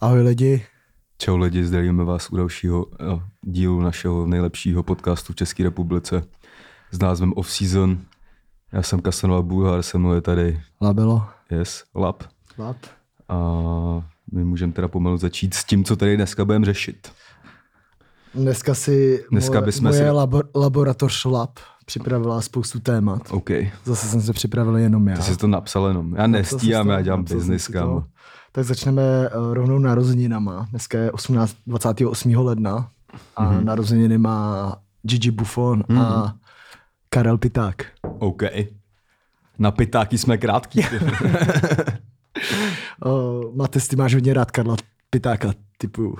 Ahoj lidi. Čau lidi, zdravíme vás u dalšího uh, dílu našeho nejlepšího podcastu v České republice s názvem Off Season. Já jsem Kasanova Bulhar, se mnou je tady Labelo. Yes, Lab. Lab. A my můžeme teda pomalu začít s tím, co tady dneska budeme řešit. Dneska si Dneska moje, bychom moje si- labor, laboratoř Lab připravila spoustu témat. OK. Zase jsem se připravil jenom já. Ty jsi to napsal jenom. Já nestíhám, já dělám to. kámo. Tak začneme uh, rovnou narozeninama. Dneska je 18, 28. ledna a Mhm. mm-hmm. narozeniny má Gigi Buffon mm-hmm. a Karel Piták. OK. Na pitáky jsme krátký. Uh, Mates, ty máš hodně rád Karla Pitáka, typu.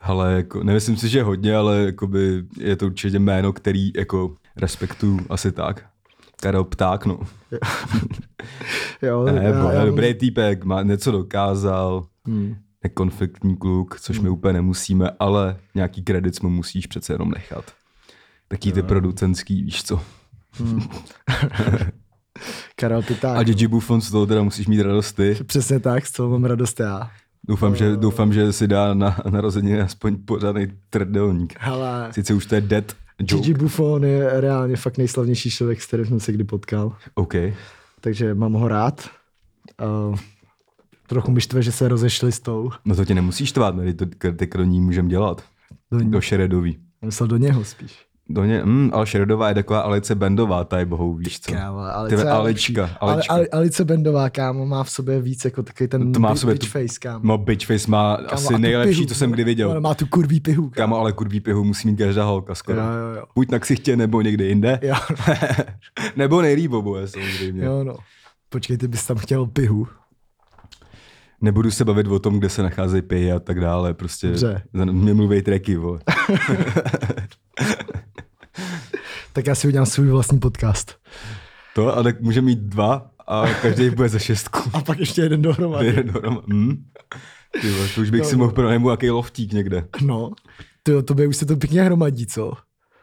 Ale jako, nemyslím si, že hodně, ale jakoby je to určitě jméno, který jako respektuju asi tak. Karel Pták, no. Jo, Ne, já- já dobrý týpek, má něco dokázal, Hmm. nekonfliktní kluk, což my úplně nemusíme, ale nějaký kredit mu musíš přece jenom nechat. Taký ty producentský, víš co. Karel Piták. A Gigi Buffon z toho teda musíš mít radost ty. Přesně tak, z toho mám radost já. Doufám, že, doufám, že si dá na narozeniny aspoň pořádný trdelník. Hele, Sice už to je dead joke. Gigi Buffon je reálně fakt nejslavnější člověk, s kterým jsem se kdy potkal. OK. Takže mám ho rád. Uh, trochu mi štve, že se rozešli s tou. No to tě nemusíš tvát, tady to kritik do ní můžem dělat. Do, Do Šeredový. myslel do něho spíš. Do ně, mm, ale Šeredová je taková Alice Bendová, ta je bohou, víš co. Kámo, Alice, je Alička, Alička. ale, Alice Bendová, kámo, má v sobě víc jako takový ten To má v sobě bitch tu- face, kámo. No Bitchface má Kámo, asi nejlepší, pihu, co jsem kdy viděl. Ona má tu kurví pihu, kámo. Kámo, ale kurví pihu musí mít každá holka skoro. Jo, jo, jo. Buď na ksichtě, nebo někde jinde. Jo, nebo nejlíp oboje samozřejmě. jo, no. Počkej, ty bys tam chtěl pihu. Nebudu se bavit o tom, kde se nacházejí pihy a tak dále. Prostě Dobře. mě mluví tracky, vole. Tak já si udělám svůj vlastní podcast. To, a tak může mít dva a každý bude za šestku. A pak ještě jeden dohromady. Jeden dohromady. Hm? Ty vole, to už bych No, si mohl pronajmout nějaký loftík někde. No, to, to by už se to pěkně hromadí, co?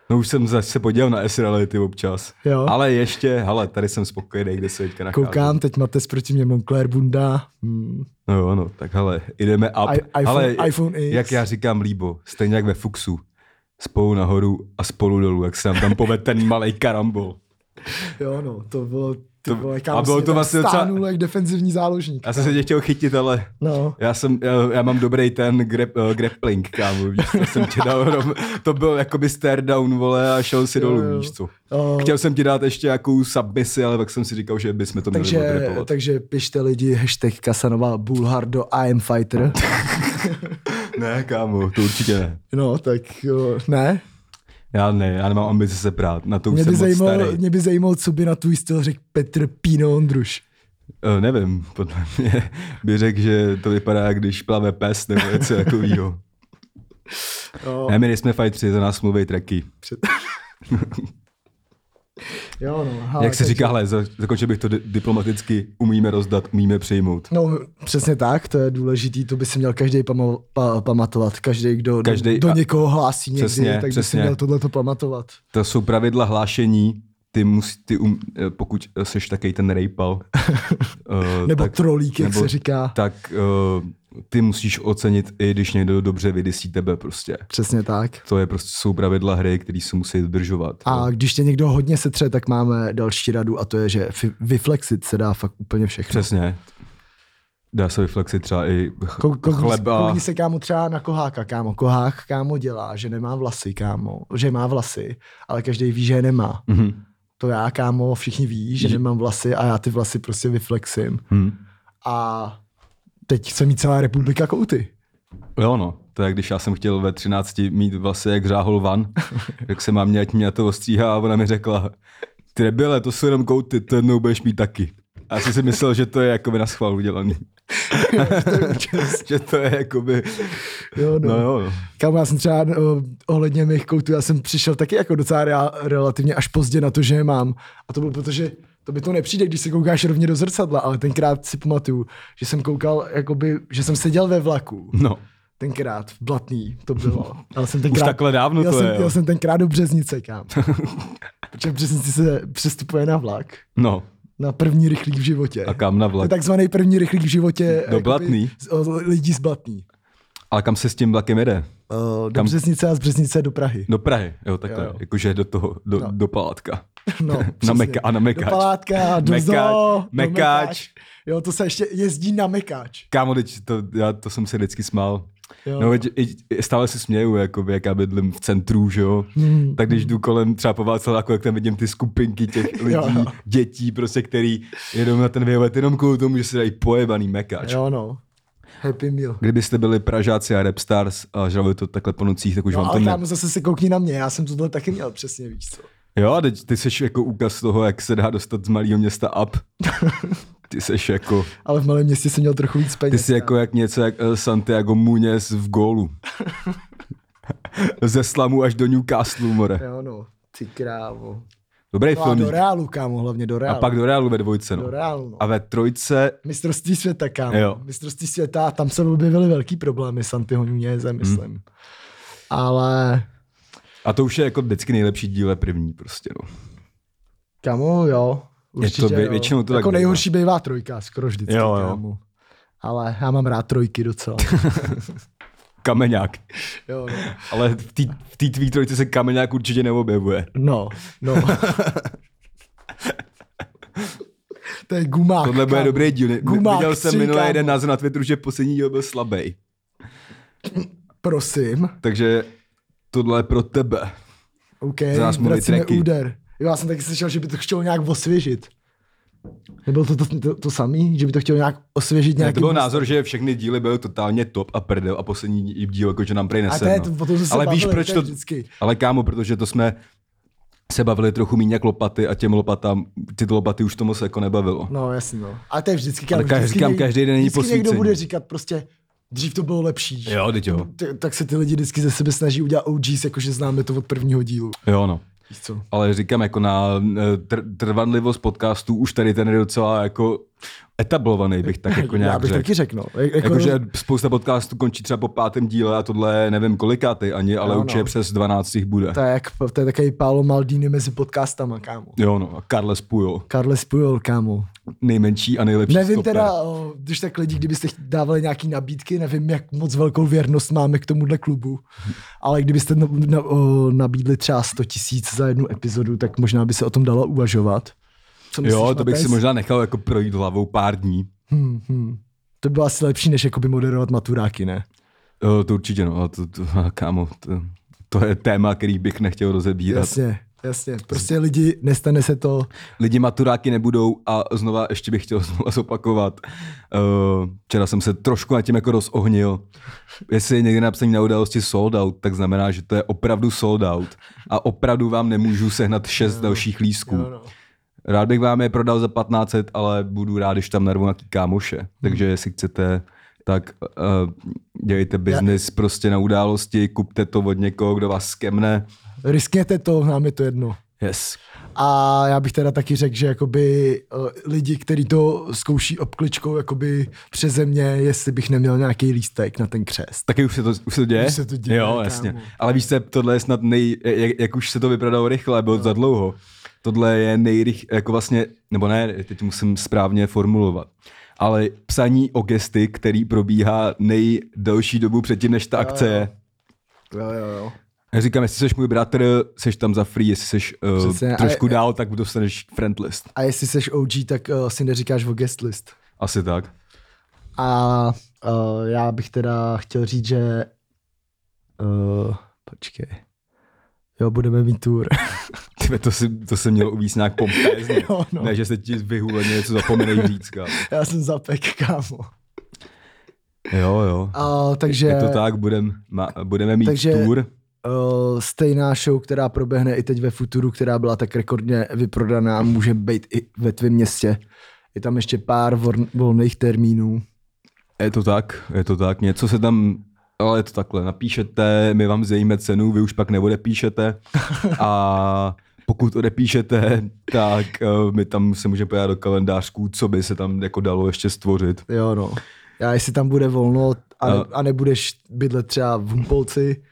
No už jsem zase se podíval na S-Reality občas. Jo. Ale ještě, hele, tady jsem spokojený, kde se teďka nacházím. Koukám, teď máte proti mě Moncler Bunda. Hmm. No jo, no, tak hele, jdeme up. I- iPhone- ale iPhone X. jak já říkám líbo, stejně jak ve Fuxu. Spolu nahoru a spolu dolů, jak se nám tam povede ten malý karambol. Jo, no, to bylo, To- vole, a kámo, bylo si to vlastně docela- jak defenzivní záložník. Já jsem se tě chtěl chytit, ale No, já, jsem, já, já mám dobrý ten grap, uh, grappling, kámo, víš, co jsem ti dal, rom, to byl jakoby stare down, vole, a šel si Jo, dolů, jo. víš co. o, Chtěl jsem ti dát ještě jakou submisi, ale tak jsem si říkal, že bychom to měli takže, odrepovat. takže pište lidi hashtag Kasanova Bulhar do I am fighter. Ne, kámo, to určitě ne. no, tak jo, ne. Já ne, já nemám ambice se prát, na to už Mě by, jsem moc zajímalo, starý. mě by zajímalo, co by na tvůj styl řekl Petr Pino Ondruš. Uh, nevím, podle mě by řekl, že to vypadá, jak když plave pes nebo něco takového. Jo, Ne, my nejsme fightři, za nás mluví tracky. před... jo, no. Hele, Jak se takže- říká, za- zakončil bych to di- diplomaticky, umíme rozdat, umíme přijmout. No, přesně tak, to je důležitý, to by si měl každý pamo- pa- pamatovat. Každý, kdo Každej- do, do někoho hlásí někdy, Přesně, tak by si měl tohleto pamatovat. To jsou pravidla hlášení, ty musí, ty um, eh, pokud seš takový ten rejpal, uh, Nebo trolík, jak se říká. tak uh, ty musíš ocenit, i když někdo dobře vydysí tebe prostě. Přesně tak. To je prostě, jsou pravidla hry, které se musí dodržovat. A když tě někdo hodně setře, tak máme další radu a to je, že vyflexit se dá fakt úplně všechno. Přesně. Dá se vyflexit třeba i ch- Kou- kou- chleba. Koukni se kámo třeba na koháka, kámo. Kohák kámo dělá, že nemá vlasy, kámo. Že má vlasy, ale každý ví, že je nemá. Mhm. To já, kámo, všichni ví, že nemám vlasy a já ty vlasy prostě vyflexím. Mhm. A teď chce mít celá republika kouty. Jo no, to je když já jsem chtěl ve 13 mít vlastně jak řáhol van, jak se mám ať mě to ostříhá a ona mi řekla, ty nebyle, to jsou jenom kouty, to jednou budeš mít taky. A já jsem si myslel, že to je jakoby na schvál udělaný. že to je jakoby, Jo, no. no jo, no. Kámo, já jsem třeba uh, ohledně mých koutů, já jsem přišel taky jako docela rea- relativně až pozdě na to, že je mám. A to bylo proto, že to by to nepřijde, když se koukáš rovně do zrcadla, ale tenkrát si pamatuju, že jsem koukal, jakoby, že jsem seděl ve vlaku. no. Tenkrát, v Blatný to bylo. Ale jsem Už tenkrát, takhle dávno to jsem, je. jel jsem tenkrát do Březnice, kam. Protože v Březnici se přestupuje na vlak. No, Na první rychlík v životě. a kam na vlak? takzvaný první rychlík v životě. Do Blatný? lidí z Blatný. Ale kam se s tím vlakem jede? Uh, do Kam- Březnice a z Březnice do Prahy. Do Prahy, jo, takhle. Jo, jo. Jakože do toho, do, No. do Palátka. No, na meka, a na Do Mekáč. Palátka, do Mekáč, zoo, do Mekáč. Jo, to se ještě jezdí na Mekáč. Kámo, teď to, já to jsem se vždycky smál. Jo. No, veď, stále si směju, jako jak já bydlím v centru, že jo. Hmm. Tak když jdu kolem třeba po Václaváku, jak tam vidím ty skupinky těch lidí, Jo, jo. dětí, prostě, který jedou na ten výlet jenom kvůli tomu, že si dají pojebaný mekáč. Jo, no. Happy meal. Kdybyste byli Pražáci a Repstars a žrali to takhle po nocích, tak už No, vám to ale ne... kámo, zase se koukni na mě, já jsem tohle taky měl přesně, víš co. Jo, teď ty jsi jako úkaz toho, jak se dá dostat z malého města up. Ty jsi jako, Ale v malém městě jsem měl trochu víc peněz. ty jsi jako jak něco jak eh, Santiago Muñez v gólu. Ze slamu až do Newcastle, more. Jo, no. Ty krávo. Dobrý No a film. do Reálu, kámo, hlavně do A Reálu. pak do Realu ve dvojce, no. do Reálu, no. A ve trojce, Mistrovství světa, kámo. Jo. Mistrovství světa, tam se objevily velký problémy s Antiho Nunězem, myslím. Hmm. Ale, a to už je jako vždycky nejlepší díl je první prostě, no. kámo, jo. Určitě, to vě- jo. většinou to tak Jako nejhorší bývá trojka, skoro vždycky, Jo, jo. kámo. Ale já mám rád trojky docela. Kameňák. jo, no. Ale v té tvý trojce se kameňák určitě neobjevuje. No, no. to je gumák. Tohle bude dobrý díl. Gumák Viděl jsem minulý jeden názor na Twitteru, že poslední díl byl slabý. Prosím. Takže tohle je pro tebe. OK, vracíme úder. Jo, já jsem taky slyšel, že by to chtělo nějak osvěžit. Nebylo to to, to, to samý? Že by to chtělo nějak osvěžit Ne, nějaký... to byl názor, že všechny díly byly totálně top a prdel a poslední díl jako, že nám prej A nese. to je, no. to, se Ale víš, proč to... Vždycky. Ale kámo, protože to jsme se bavili trochu méně jak lopaty a těm lopatám, ty lopaty už to moc jako nebavilo. No, jasně, no. Ale to je vždycky, kámo, ka- vždycky říkám, každý den není vždycky někdo bude říkat prostě, dřív to bylo lepší. Jo, teď jo. T- tak se ty lidi vždycky ze sebe snaží udělat OGs, jakože známe to od prvního dílu. Jo, no. Co? Ale říkám, jako na eh, tr- trvanlivost podcastů už tady ten je docela jako etablovaný, bych tak jako Já nějak bych řekl. taky řekl, no. Jak- Jako, Jakože spousta podcastů končí třeba po pátém díle a tohle nevím kolikátý ani, ale Jo, určitě no. přes 12 jich bude. to je, jak, to je takový Paolo Maldini mezi podcastama, kámo. Jo no, a Carles Puyol, Carles Puyol, kámo. nejmenší a nejlepší Nevím stoper. teda, o, když tak lidi, kdybyste dávali nějaký nabídky, nevím, jak moc velkou věrnost máme k tomuhle klubu, ale kdybyste na, na, o, nabídli třeba 100 tisíc za jednu epizodu, tak možná by se o tom dalo uvažovat. Co myslíš, Jo, to bych si Matejs? možná nechal jako projít hlavou pár dní. Hmm, hmm. To by bylo asi lepší, než jakoby moderovat maturáky, ne? Jo, to určitě, no, to, to, kámo, to, to je téma, který bych nechtěl rozebírat. Jasně, jasně. Prostě lidi, nestane se to. Lidi maturáky nebudou a znova ještě bych chtěl znova zopakovat. Uh, včera jsem se trošku na tím jako rozohnil. Jestli je někde napsaný na události sold out, tak znamená, že to je opravdu sold out. A opravdu vám nemůžu sehnat šest dalších lístků. Jo, no. Rád bych vám je prodal za 1500, ale budu rád, když tam narvu nějaký kámoše. Takže jestli chcete, tak uh, dělejte biznis prostě na události, kupte to od někoho, kdo vás skemne. Riskněte to, nám je to jedno. Yes. A já bych teda taky řekl, že jakoby uh, lidi, kteří to zkouší obkličkou jakoby přeze mě, jestli bych neměl nějaký lístek na ten křest. Taky už se to, už se to děje? Už se to děje, Jo, kámo. jasně. Ale víš co, tohle je snad nej, jak, jak už se to vyprodalo rychle, bylo to za dlouho. Tohle je nejrych, jako vlastně, nebo ne, teď musím správně formulovat. Ale psaní o gesty, který probíhá nejdelší dobu předtím, než ta akce je. Jo, jo, jo. Já říkám, jestli jsi můj bratr, jsi tam za free, jestli jsi uh, Přesně, trošku ale- dál, tak dostaneš friend list. A jestli seš OG, tak uh, si neříkáš o guest list. Asi tak. A uh, já bych teda chtěl říct, že uh, počkej. Jo, budeme mít tour. Tyve, to, si, to se mělo uvíct nějak pompézně. Jo, no. Ne, že se ti vyhůleně něco zapomenej říct. kámo. já jsem zapek, kámo. Jo, jo. Uh, takže Je to tak, budem, ma, budeme mít Takže- tour. uh, stejná show, která proběhne i teď ve Futuru, která byla tak rekordně vyprodaná, může být i ve tvém městě. Je tam ještě pár volných termínů. Je to tak, je to tak. Něco se tam, ale je to takhle, napíšete, my vám zjejíme cenu, vy už pak neodepíšete a pokud odepíšete, tak uh, my tam se můžeme podívat do kalendářků, co by se tam jako dalo ještě stvořit. Jo, no. Já jestli tam bude volno a, ne, A- a nebudeš bydlet třeba v Humpolci,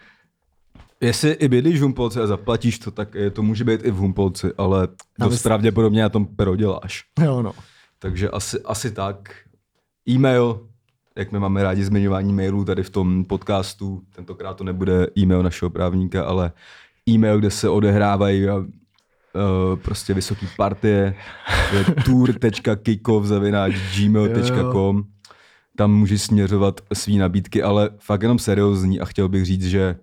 Jestli i bydlíš v Humpolci a zaplatíš to, tak je, to může být i v Humpolci, ale A dost vy- pravděpodobně na tom proděláš. jo, no. Takže asi, asi tak. E-mail jak my máme rádi zmiňování mailů tady v tom podcastu, tentokrát to nebude e-mail našeho právníka, ale e-mail, kde se odehrávají uh, prostě vysoký partie, tour.kikov.gmail.com tam můžeš směřovat svý nabídky, ale fakt jenom seriózní a chtěl bych říct, že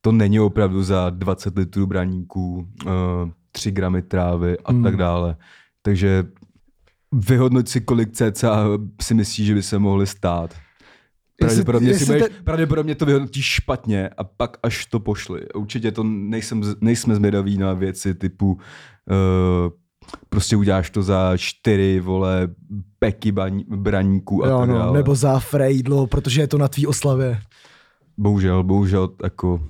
to není opravdu za 20 litrů braníků, uh, 3 gramy trávy a hmm. tak dále. Takže vyhodnoť si, kolik cca si myslíš, že by se mohli stát. Pravděpodobně, jestli, jestli budeš, te... pravděpodobně to vyhodnotíš špatně a pak až to pošli. Určitě to nejsem, nejsme zvědaví na věci typu uh, prostě uděláš to za čtyři, vole, peky baň, braníků a jo, tak no, dále. Nebo za frejdlo, protože je to na tvý oslavě. Bohužel, bohužel, jako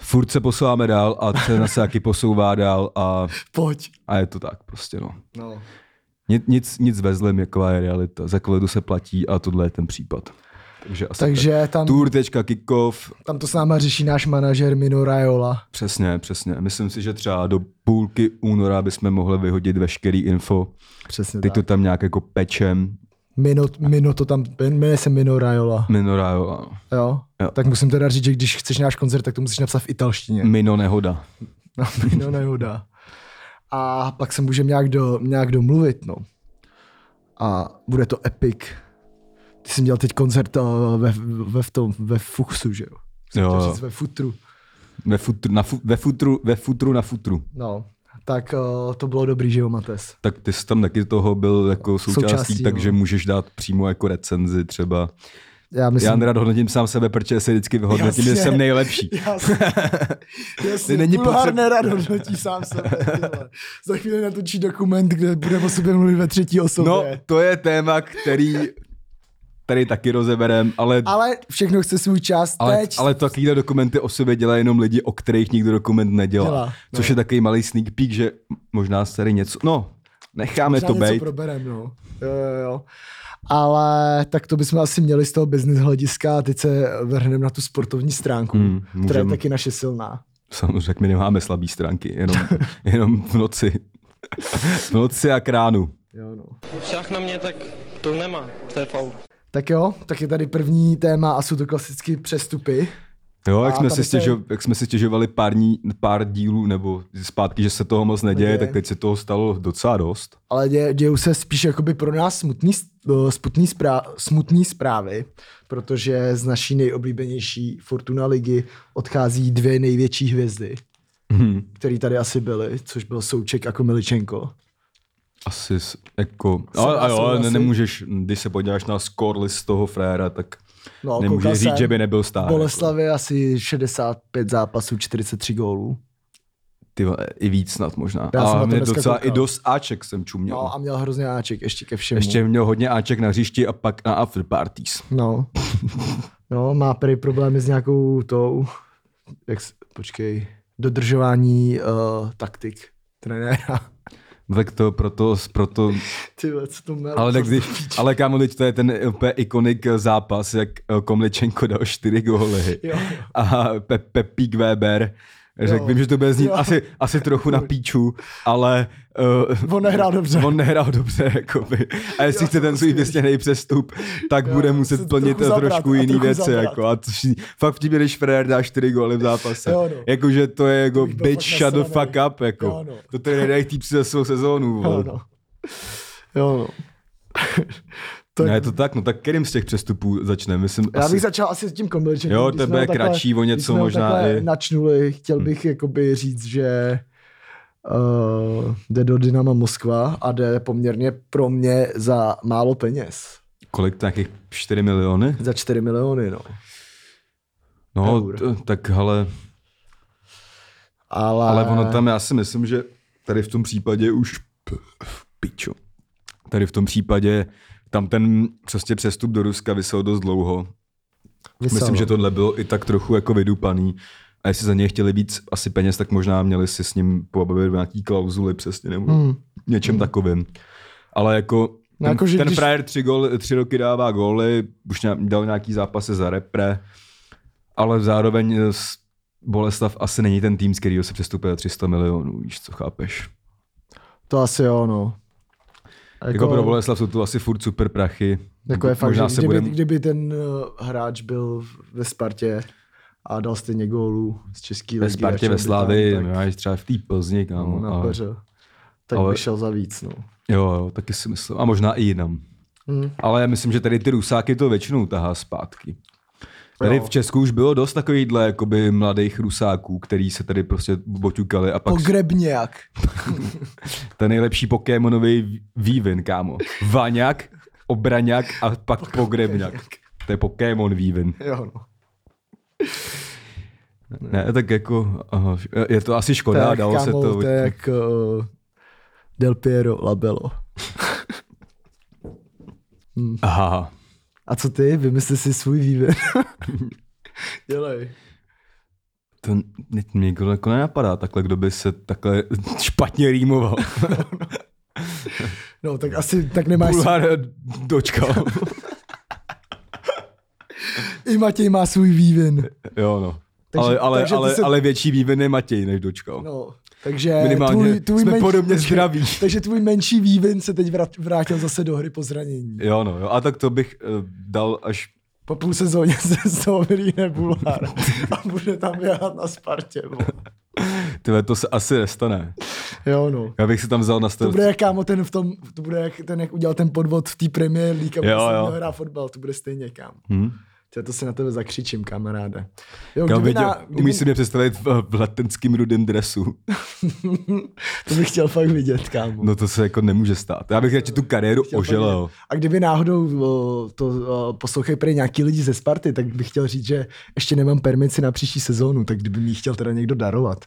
furt se posouváme dál a cena se taky posouvá dál a, Pojď. a je to tak prostě, no. no. Nic, nic, ve zlem, jaková je realita. Za kvalitu se platí a tohle je ten případ. Takže, asi Takže tak. tam... Tour.kikov. Tam to s náma řeší náš manažer Mino Raiola. Přesně, přesně. Myslím si, že třeba do půlky února bychom mohli vyhodit veškerý info. Přesně Teď tak. to tam nějak jako pečem. Mino, Mino to tam, jmenuje se Mino Raiola. Mino Raiola. Jo? Jo. Tak musím teda říct, že když chceš náš koncert, tak to musíš napsat v italštině. Mino nehoda. No, Mino Nehoda. A pak se můžeme nějak, do, nějak domluvit, no. A bude to epic. Ty jsi měl teď koncert uh, ve, ve, v tom, ve Fuchsu, že jo? Jsem jo. říct Ve Futru. Ve futru, na fu, ve, futru, ve futru na futru. No, tak uh, to bylo dobrý, že jo, Mates? Tak ty jsi tam taky toho byl jako součástí, Součástí, takže no. můžeš dát přímo jako recenzi třeba. Já myslím... Já nerad hodnotím sám sebe, protože se vždycky vyhodnotím, že jsem nejlepší. Jasně, jasně Není potřeba- nerad hodnotí sám sebe. Za chvíli natočí dokument, kde bude o sobě mluvit ve třetí osobě. No, to je téma, který tady taky rozeberem, ale, Ale všechno chce svůj čas ale, teď. ale takovýhle dokumenty o sobě dělají jenom lidi, o kterých nikdo dokument nedělá. Dělá, což no. je takový malý sneak peek, že možná se tady něco, no, necháme Možná to něco být. proberem, no. Jo, jo, jo. Ale tak to bychom asi měli z toho business hlediska a teď se vrhneme na tu sportovní stránku, Hmm, která je taky naše silná. Samozřejmě, my nemáme slabý stránky, jenom, jenom v noci. v noci a kránu. Jo, no. Šach na mě, tak to nemá, to je faul. Tak jo, tak je tady první téma a jsou to klasicky přestupy. Jo, jak jsme, si se- stěžo, jak jsme si stěžovali pár, dní, pár dílů nebo zpátky, že se toho moc neděje, Neděje. tak teď se toho stalo docela dost. Ale dě, dějou se spíš jakoby pro nás smutný, eh, smutný, zprá, smutný zprávy, protože z naší nejoblíbenější Fortuna ligy odchází dvě největší hvězdy, Mhm. které tady asi byly, což byl Souček a Komiličenko. Asi jako, ale, ale, ale nemůžeš, když se podíváš na score list toho fréra, tak No, nemůžeš říct, že by nebyl stár. Jako. Boleslavě asi 65 zápasů, 43 gólů. Ty i víc snad možná. Já a to mě dneska docela koukal. i dost Aček jsem čuměl. No a měl hrozně áček, ještě ke všemu. Ještě měl hodně Aček na hřišti a pak na after parties. No. no, má prý problémy s nějakou tou, jak, počkej, dodržování uh, taktik trenéra. Tak to proto, proto Ty co to mělo? ale, tak když, ale kámo, teď to je ten úplně ikonik zápas, jak eh, Komličenko dal čtyři góly Jo. a Pe- Pepík Weber Řekl Jo. vím, že to bude znít Jo. asi, asi trochu na píču, ale uh, On nehrál dobře. on nehrál dobře. Jakoby. A jestli Jo, chce ten svůj vysněný přestup, tak Jo, bude muset se plnit trochu zabrat trošku jiný trochu věci. zabrat. Jako, a to, fakt vtipně, když Frér dá čtyři góly v zápase. Jo, no. Jakože to je jako byl bitch, shut the fuck up. Jako. Jo, no. To tady nedají týpci za svou sezónu. Jo, no. Jo, no. tak, Ne, je to tak, no tak kterým z těch přestupů začneme? Myslím, já asi... bych začal asi s tím Komiličem. Jo, tebe je kratší o něco možná i- Načnuli, chtěl bych jakoby říct, že uh, jde do Dynama Moskva a jde poměrně pro mě za málo peněz. Kolik to nějakých 4 miliony? Za 4 miliony, no. No, t- tak ale, Ale, ale ono tam, já si myslím, že tady v tom případě už pičo. Tady v tom případě tam ten prostě přestup do Ruska vysel dost dlouho. vysel, Myslím, no. že tohle bylo i tak trochu jako vydupaný. A jestli za něj chtěli víc asi peněz, tak možná měli si s ním pobavit nějaký klauzuly přesně nebo Hmm. něčem takovým. Ale jako No ten, jako, že ten když- frajer tři, gol, tři roky dává góly, už dal nějaký zápasy za repre, ale zároveň Boleslav asi není ten tým, z kterého se přestupuje 300 milionů, víš co, chápeš? To asi jo, no. Jako pro Boleslav jsou to asi furt super prachy. Jako je fakt, Možná že se kdyby, budem... kdyby ten uh, hráč byl ve Spartě a dal stejně gólů z český ve ligy, Spartě, ve šel by Slávy, tak, máš třeba v té Plzni, no, kámo. na a, peře, tak ale- by šel za víc. No. jo, jo, taky si myslím. A možná i jinam. Hmm. Ale já myslím, že tady ty rusáky to většinou tahá zpátky. Tady v Česku už bylo dost takovýchhle jakoby mladých rusáků, který se tady prostě boťukali a pak Pogrebňák. ten nejlepší Pokémonový vývin, kámo. Vaňák, Obraňák a pak Pogrebňák. To je Pokémon vývin. Jo, no. Ne, tak jako, aha, je to asi škoda, Tak, dalo se kámo, to. to je jak uh, Del Piero, Labelo. Aha, A co ty? Vymysli si svůj výběr. Dělej. to mě nikdo jako nenapadá takhle, kdo by se takhle špatně rýmoval. No, tak asi tak nemáš... Bulhar dočkal. I Matěj má svůj vývin. Jo, no. Takže- ale, ale, takže ale, se- ale větší vývin je Matěj než dočkal. No, takže Minimálně tvůj, tvůj jsme menší- podobně zdraví. Takže tvůj menší vývin se teď vrát- vrátil zase do hry po zranění. Jo, no, jo. A tak to bych uh, dal až Po půl sezóně se z toho vylíhne Bulhar a bude tam běhat na Spartě. Tyhle, to se asi nestane. Jo, no. Já bych si tam vzal na To starost. bude jak kámo ten v tom, to bude jak ten, jak udělal ten podvod v té Premier League, aby Jo, se jo. hrát fotbal, to bude stejně kámo. Hm? Já to si na tebe zakřičím, kamaráde. Jo, Kam kdyby viděl, na, kdyby, umíš si mě představit v, v letenským rudém dresu. to bych chtěl fakt vidět, kámo. No to se jako nemůže stát. Já bych radši tu kariéru oželel. A kdyby náhodou o, to o, poslouchají prý nějaký lidi ze Sparty, tak bych chtěl říct, že ještě nemám permici na příští sezónu, tak kdyby mi chtěl teda někdo darovat.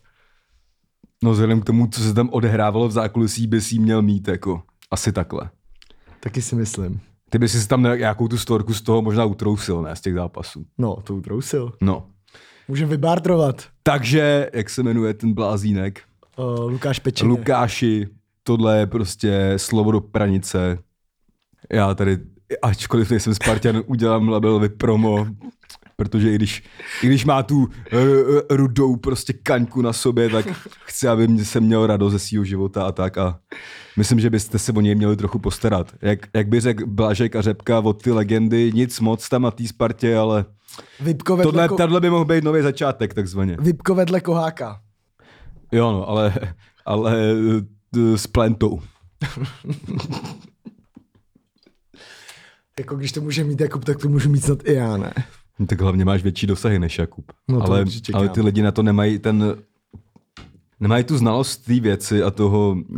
No vzhledem k tomu, co se tam odehrávalo v zákulisí, by si ji měl mít jako. Asi takhle. Taky si myslím. Ty by si tam nějakou tu storku z toho možná utrousil, ne, z těch zápasů. No, to utrousil. No. Můžeme vybártrovat. Takže, jak se jmenuje ten blázínek? O, Lukáš Pečeně. Lukáši, tohle je prostě slovo do pranice. Já tady, ačkoliv nejsem Spartan, udělám labelovi promo, protože i když, i když má tu uh, rudou prostě kaňku na sobě, tak chci, aby mě se měl radost ze svého života a tak a myslím, že byste se o něj měli trochu postarat. Jak, jak by řekl Blažek a Řepka od ty legendy, nic moc tam na té Spartě, ale Vipko vedle, tohle, ko- tohle by mohl být nový začátek takzvaně. Vipko vedle Koháka. Jo, no, ale, ale eh, s plentou. Jako když to může mít Jakub, tak to můžu mít snad i já, ne? No, Tak hlavně máš větší dosahy než Jakub. No ale, ale ty lidi na to nemají ten nemají tu znalost té věci a toho uh,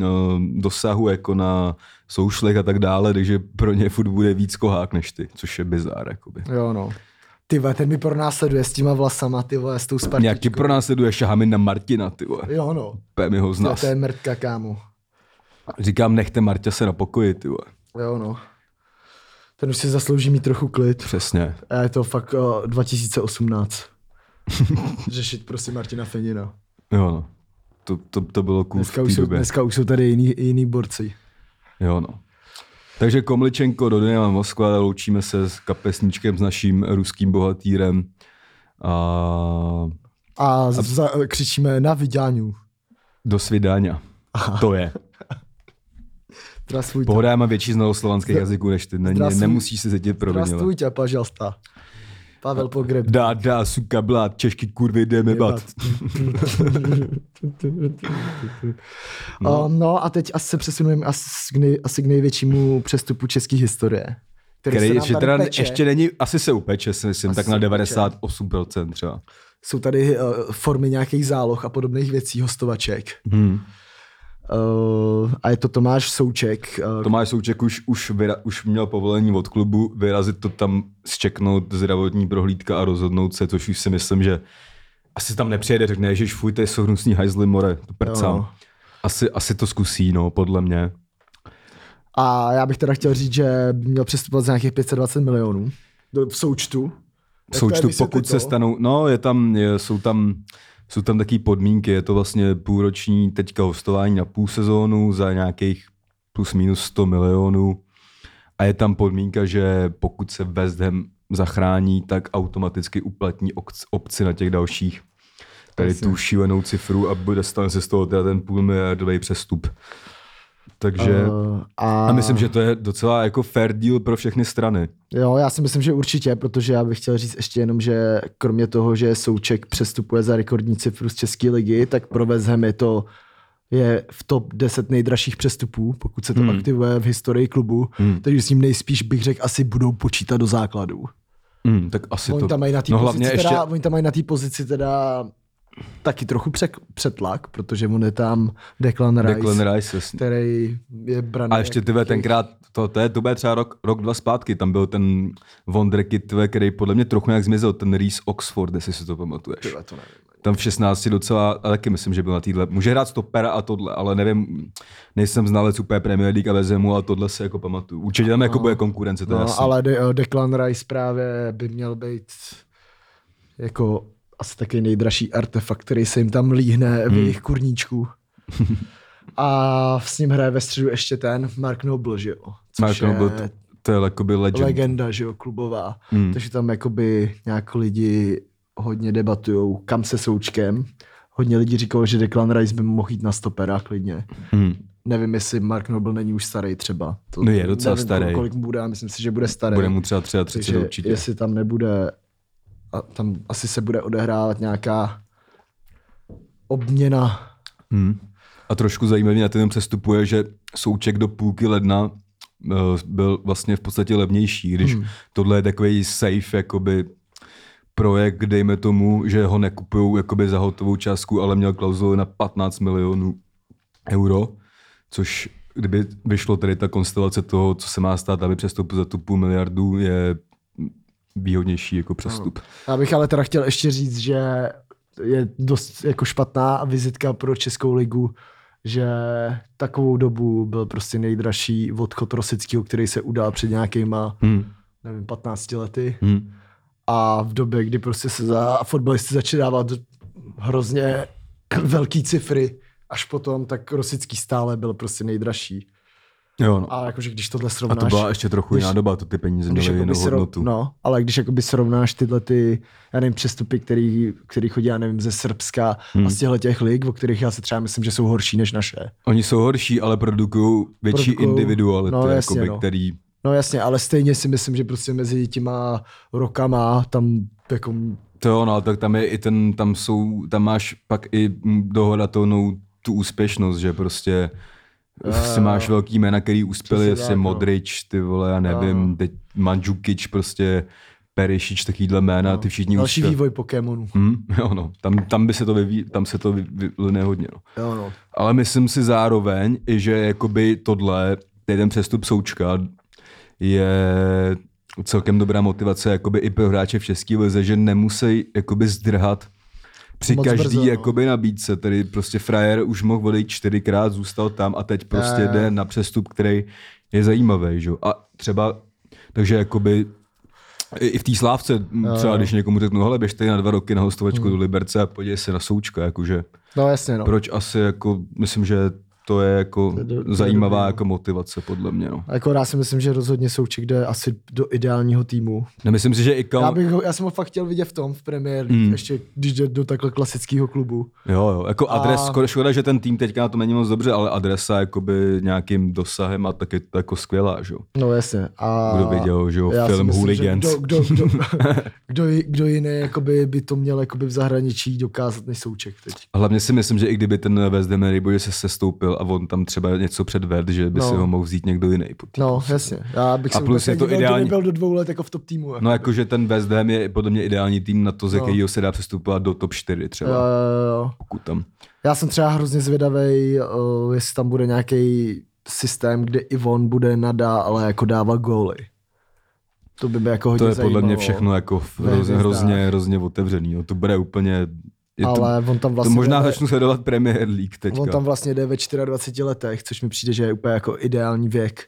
dosahu jako na soušlech a tak dále, takže pro ně furt bude víc kohák než ty, což je bizár. Jakoby. Jo, no. Ty vole, ten mi pronásleduje s těma vlasama, ty vole, s tou Spartičkou. Nějaký pro nás sleduje šahamin na Martina, ty vole. Jo, no. Mi ho To, znas. to je mrtka, kámo. Říkám, nechte Marťa se na pokoji, ty vole. Jo, no. Ten už si zaslouží mít trochu klid. Přesně. A je to fakt uh, 2018. Řešit prostě Martina Fenina. Jo, no. To, to, to bylo cool Dneska už, jsou, době. dneska už jsou tady jiný, jiný borci. Jo, no. Takže Komličenko do Dynama Moskva, loučíme se s kapesníčkem, s naším ruským bohatýrem. A A za, křičíme na vydáňu. do svidání. To je. Здравствуйте. Pohoda, já mám větší znalost slovanských Zdra- jazyků než ty. Ne, Zdravstvuj- nemusíš se cítit provinile. Здравствуйте, пожалуйста. Pavel Pogreb. Dá, dá, suka, blát, češky, kurvy, jdeme bat. no. Um, no a teď asi se přesunujeme asi k, nej, asi k největšímu přestupu české historie. Který, Který se nám ještě, tady teda peče. ještě není, asi se upeče, si myslím, Asi tak se na upeče. 98% třeba. Jsou tady uh, formy nějakých záloh a podobných věcí, hostovaček. Hmm. Uh, a je to Tomáš Souček. Uh, Tomáš Souček už, už, vyra, už měl povolení od klubu vyrazit to tam, zčeknout zdravotní prohlídka a rozhodnout se, což už si myslím, že asi tam nepřijede, řekne, že fuj, to jsou hnusný hajzly more, to Jo. prcám. Asi, asi to zkusí, no, podle mě. A já bych teda chtěl říct, že by měl přestupovat za nějakých 520 milionů do, v součtu. V součtu, je, pokud se stanou, no, je tam, je, jsou tam, jsou tam taky podmínky, je to vlastně půlroční teďka hostování na půl sezónu za nějakých plus minus 100 milionů a je tam podmínka, že pokud se West Ham zachrání, tak automaticky uplatní opci na těch dalších tady tu šílenou cifru a bude stane se z toho teda ten půl miliardový přestup. Takže Uh, a, a myslím, že to je docela jako fair deal pro všechny strany. Jo, já si myslím, že určitě, protože já bych chtěl říct ještě jenom, že kromě toho, že Souček přestupuje za rekordní cifru z České ligy, tak pro West Ham je to je v top 10 nejdražších přestupů, pokud se to Hmm. aktivuje v historii klubu, Hmm. takže s ním nejspíš bych řekl asi budou počítat do základů. Hmm, tak asi Oni to... tam mají na no pozici, ještě... teda, oni tam mají na té pozici teda taky trochu přek, přetlak, protože on je tam Declan Rice, Declan Rice, který je braný. A ještě ty tenkrát, to, to, je, to bude třeba rok, rok, dva zpátky, tam byl ten Wonderkid, který podle mě trochu nějak zmizel, ten Reese Oxford, jestli si to pamatuješ. Tyhle, to nevím. Tam v 16 docela, a taky myslím, že byl na týhle. Může hrát stopera a tohle, ale nevím, nejsem znalec úplně Premier League a vezemu, ale tohle si jako pamatuju. Určitě tam jako bude konkurence, to je No, jasný. ale De- Declan Rice právě by měl být jako asi taky nejdražší artefakt, který se jim tam líhne v jejich kurníčku. A s ním hraje ve středu ještě ten Mark Noble, že jo? Což Mark Noble, je to, to je jakoby legend. legenda, že jo, klubová. Hmm. Takže tam jakoby nějak lidi hodně debatujou, kam se součkem. Hodně lidí říkalo, že Declan Rice by mohl jít na stopera klidně. Hmm. Nevím, jestli Mark Noble není už starý třeba. To, No je docela nevím, starý. Kolik mu bude, myslím si, že bude starý. Bude mu třeba 33 Takže určitě. jestli tam nebude, a tam asi se bude odehrávat nějaká obměna. Hmm. A trošku zajímavý na ten přestupu je, že souček do půlky ledna eh, byl vlastně v podstatě levnější, když hmm. tohle je takový safe jakoby projekt, dejme tomu, že ho nekupují jakoby za hotovou částku, ale měl klauzuli na 15 milionů euro, což kdyby vyšlo tady ta konstelace toho, co se má stát, aby přestoupil za tu půl miliardu, je výhodnější jako přestup. Já bych ale teda chtěl ještě říct, že je dost jako špatná vizitka pro Českou ligu, že takovou dobu byl prostě nejdražší odchod Rosického, který se udál před nějakýma, Hmm. nevím, 15 lety. Hmm. A v době, kdy prostě se za fotbalisty začaly dávat hrozně velký cifry, až potom, tak Rosický stále byl prostě nejdražší. Jo, no. A jakože když tohle A srovnáš... to byla ještě trochu když- jiná doba, to ty peníze měly jinou hodnotu. No, ale když jakoby srovnáš tyhle ty, já nevím, přestupy, který, který chodí, já nevím, ze Srbska Hmm. a z těchto těch lig, o kterých já si třeba myslím, že jsou horší než naše. Oni jsou horší, ale produkují větší Produkujou- individuality, no, jasně, jakoby, no. který... No jasně, ale stejně si myslím, že prostě mezi těma rokama tam jako To jo, no, tak tam je i ten, tam jsou, tam máš pak i dohodatelnou tu úspěšnost, že prostě si máš velký jména, který uspěli, tak, no. Modrič, ty vole, já nevím, Jo. teď Mandžukič, prostě Perišič, takovýhle jména, ty všichni No. další uspěli. vývoj Pokémonů. Hm, jo, no, tam, tam by se to vyvíjí, tam se to vyvine hodně, no. Jo, no. Ale myslím si zároveň, že jakoby tohle, ten přestup Součka je celkem dobrá motivace jakoby i pro hráče v České lize, že nemusí jakoby zdrhat při Moc každý brzo, no. jakoby nabídce, tedy prostě frajer už mohl odejít čtyřikrát, zůstal tam a teď prostě je. jde na přestup, který je zajímavý, že? A třeba, takže jakoby i i v té slávce, třeba když někomu řeknu, hele, běž tady na dva roky na hostovačku Hmm. do Liberce a podívej se na Součka, jakože No jasně, no. proč asi jako, myslím, že to je jako To je do- to je zajímavá dobrý, no. jako motivace podle mě. No. A Jako já si myslím, že rozhodně Souček jde asi do ideálního týmu. Nemyslím si, že i Kal... Já, bych ho, já jsem ho fakt chtěl vidět v tom, v Premier League, Mm. ještě když jde do takhle klasického klubu. Jo, jo, jako A- adres, skoro škoda, že ten tým teďka na to není moc dobře, ale adresa jakoby nějakým dosahem a tak je to jako skvělá, že jo. No jasně. A Kdo viděl, že jo, já film myslím, že Hooligans. Kdo, kdo, kdo, kdo, ji- kdo jiný jakoby, by to měl jakoby v zahraničí dokázat než Souček teď. A hlavně si myslím, že i kdyby ten West Ham se sestoupil a on tam třeba něco předved, že by No. si ho mohl vzít někdo jiný. No, jasně. Já bych A se plus je to ideální- byl do dvou let jako v top týmu. No jakože ten West Ham je podle mě ideální tým na to, ze No. kterého se dá přestupovat do top 4 třeba. Jo, jo, jo. Pokud tam. Já jsem třeba hrozně zvědavý, uh, jestli tam bude nějaký systém, kde Ivon bude nadále jako dávat góly. To by mě jako hodně To je podle mě zajímalo. všechno jako hrozně, hrozně, hrozně otevřený. No. To bude úplně... Je to, Ale on tam to vlastně možná jde, začnu sledovat Premier League teďka. on tam vlastně jde ve 24 letech, což mi přijde, že je úplně jako ideální věk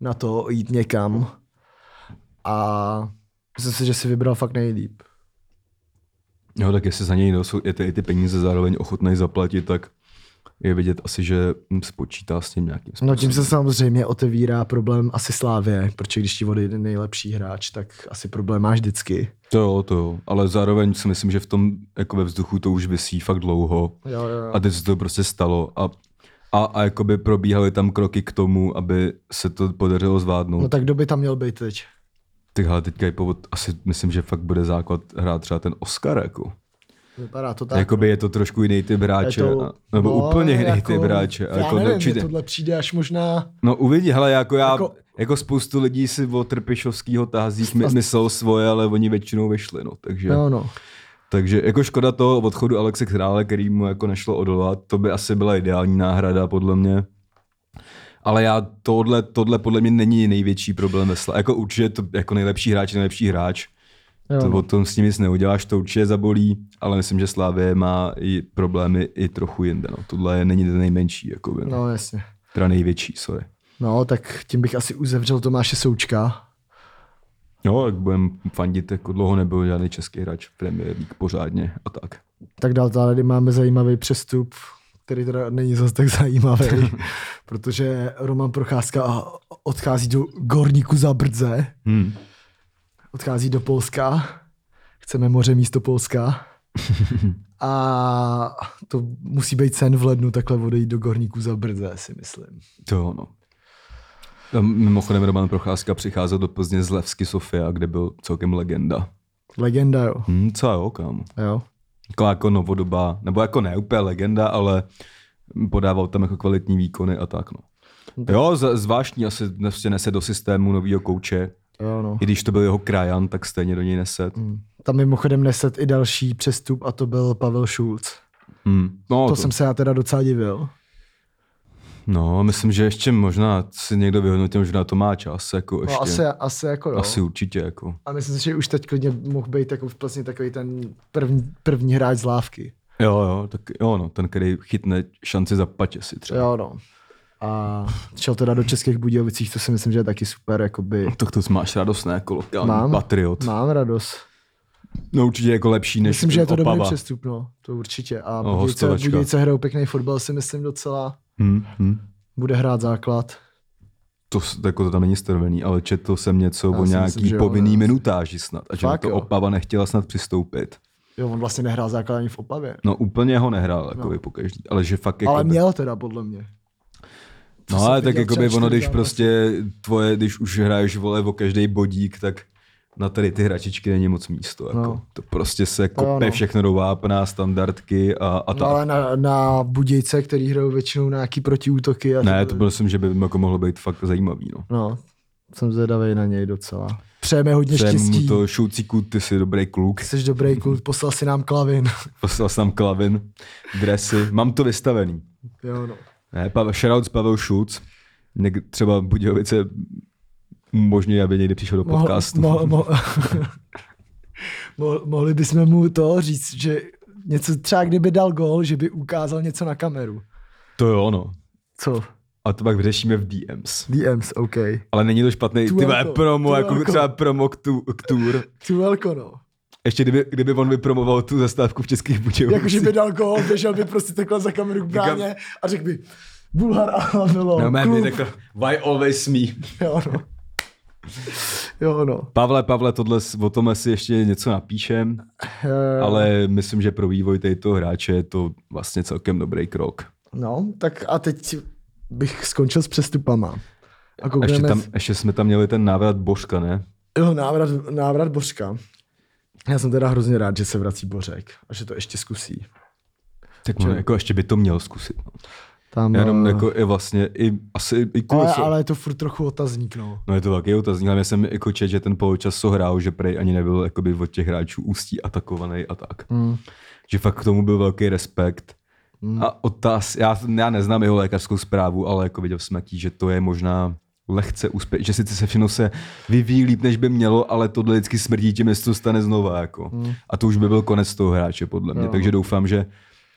na to jít někam. A myslím si, že si vybral fakt nejlíp. Jo, tak jestli za něj jsou, je ty, i ty peníze zároveň ochotný zaplatit, tak je vidět asi, že spočítá s tím nějakým způsobem. No tím se samozřejmě otevírá problém asi Slávě, protože když ti odejde nejlepší hráč, tak asi problém máš vždycky. To jo, to jo, ale zároveň si myslím, že v tom jako ve vzduchu to už vysí fakt dlouho Jo, jo, jo. a teď se to prostě stalo a A, a jakoby probíhaly tam kroky k tomu, aby se to podařilo zvládnout. No tak kdo by tam měl být teď? Tak hele, teďka je povod, asi myslím, že fakt bude základ hrát třeba ten Oscar, jako. Vypadá to tak. Jakoby je to trošku jiný typ hráče, Je a- nebo no, úplně jiný jako, typ hráče. Já jako nevím, určitě- tohle přijde až možná... No uvidí, hele, jako já, Jako- jako, spoustu lidí si o Trpišovskýho tázích my, myslel svoje, ale oni většinou vyšli, no, takže, Jo, no. takže jako škoda toho odchodu Alexe Krále, který mu jako nešlo odolat, to by asi byla ideální náhrada, podle mě. Ale já, tohle, tohle podle mě není největší problém ve Sla. Jako určitě to jako nejlepší hráč nejlepší hráč. Jo, To no. o tom s tím nic neuděláš, to určitě zabolí, ale myslím, že Slávě má i problémy i trochu jinde. No. Tohle je, není ten nejmenší, jako no. no, jasně. teda největší, sorry. No, tak tím bych asi uzavřel Tomáše Součka. Jo, jak budem fandit, jako dlouho nebyl žádný český hráč v Premier League pořádně a tak. Tak dál tady máme zajímavý přestup, který teda není zase tak zajímavý, protože Roman Procházka odchází do Gorníku za Brdze, Hmm. Odchází do Polska, chceme moře místo Polska. A to musí být sen v lednu takhle odejít do Gorníku za Brdze, si myslím. To jo, no. A Mimochodem Roman Procházka přicházel do Plzně z Levsky Sofia, kde byl celkem legenda. Legenda, jo. Hmm, co jo, kámo. jo. Jako, jako novodoba, nebo jako ne úplně legenda, ale podával tam jako kvalitní výkony a tak, no. Jo, zvláštní asi nese do systému novýho kouče. Jo, no. I když to byl jeho krajan, tak stejně do něj neset. Tam mimochodem neset i další přestup a to byl Pavel Schulz. Hmm. No, To, to jsem se já teda docela divil. no, myslím, že ještě možná si někdo vyhodnotil, že na to má čas. Jako ještě. No, asi, asi jako jo. asi určitě. Jako. A myslím si, že už teď klidně mohl být jako v Plzni takový ten první, první hráč z lávky. Jo, jo, tak jo, no, ten, který chytne šanci za patě si třeba. Jo, no. A šel teda do Českých Budějovicích, to si myslím, že je taky super, jakoby. Tak to máš radostné jako lokální Mám, patriot. mám radost. No určitě jako lepší než Myslím, že je to Opava. dobrý přestup, no, to určitě. A No, Budějce, hrajou pěkný fotbal, si myslím docela. Hmm, hmm. Bude hrát základ. To, jako to tam není stanovený, ale četl jsem něco Já o nějaký myslím, jo, povinný ne. minutáži snad. A že Fakt to jo. Opava nechtěla snad přistoupit. Jo, on vlastně nehrál základ ani v Opavě. No úplně ho nehrál, jako No. pokaždý, ale že fakt jako... Ale měl teda, podle mě. No ale tak jako by ono, když prostě tvoje, když už hraješ vole o každý bodík, tak na tady ty hračičky není moc místo. Jako. No. No. To prostě se kope no. všechno do vápna, standardky a, a No, tak. ale na, na Budějce, který hrajou většinou na nějaký protiútoky. A Ne, to myslím, že by jako mohlo být fakt zajímavý. No. No, jsem zvědavý na něj docela. Přejeme hodně Přejem štěstí. to šoucíku, ty jsi dobrý kluk. Jsi dobrý kult, poslal si nám klavin. Poslal jsem tam klavin, dresy. Mám to vystavený. jo, no. Ne, Pavel, shoutout Pavel Schulz. Něk, třeba Budějovice možně, aby někdy přišel do podcastu. Mo, mo, mo, mohli bychom mu to říct, že něco třeba kdyby dal gol, že by ukázal něco na kameru. To jo, no. Co? A to pak vyřešíme v DMs. DMs, OK. Ale není to špatný, ty promo, jako třeba promo k, tu, k tour. Tu velko, no. Ještě kdyby, kdyby on vypromoval tu zastávku v Českých Budějovicích. Jakože by dal gol, běžel by prostě takhle za kameru k bráně a řekl by Bulhar a bylo. No, klub. by řekl, why always me? Jo, no. Jo, no. Pavle, Pavle, tohle, o tomhle si ještě něco napíšem, Eh, ale myslím, že pro vývoj této hráče je to vlastně celkem dobrý krok. No, tak a teď bych skončil s přestupama. A Ještě, koukneme... tam, ještě jsme tam měli ten návrat Božka, ne? Jo, návrat, návrat Bořka. Já jsem teda hrozně rád, že se vrací Bořek a že to ještě zkusí. Tak on, jako ještě by to měl zkusit. No. Tam, Jenom eh, jako i vlastně, i, asi i ale, ale je to furt trochu otazník, no. No je to velký otazník, ale já jsem jako čet, že ten poločas co hrál, že prej ani nebyl jakoby od těch hráčů ústí atakovaný a tak. Hmm. Že fakt k tomu byl velký respekt. Hmm. A otáz, já, já neznám jeho lékařskou zprávu, ale jako viděl jsem jaký, že to je možná lehce úspěch, že sice se všechno se vyvíjí líp, než by mělo, ale tohle vždycky smrdí tím, jestli to stane znova. Jako. Hmm. A to už by byl konec toho hráče, podle mě. Jo. Takže doufám, že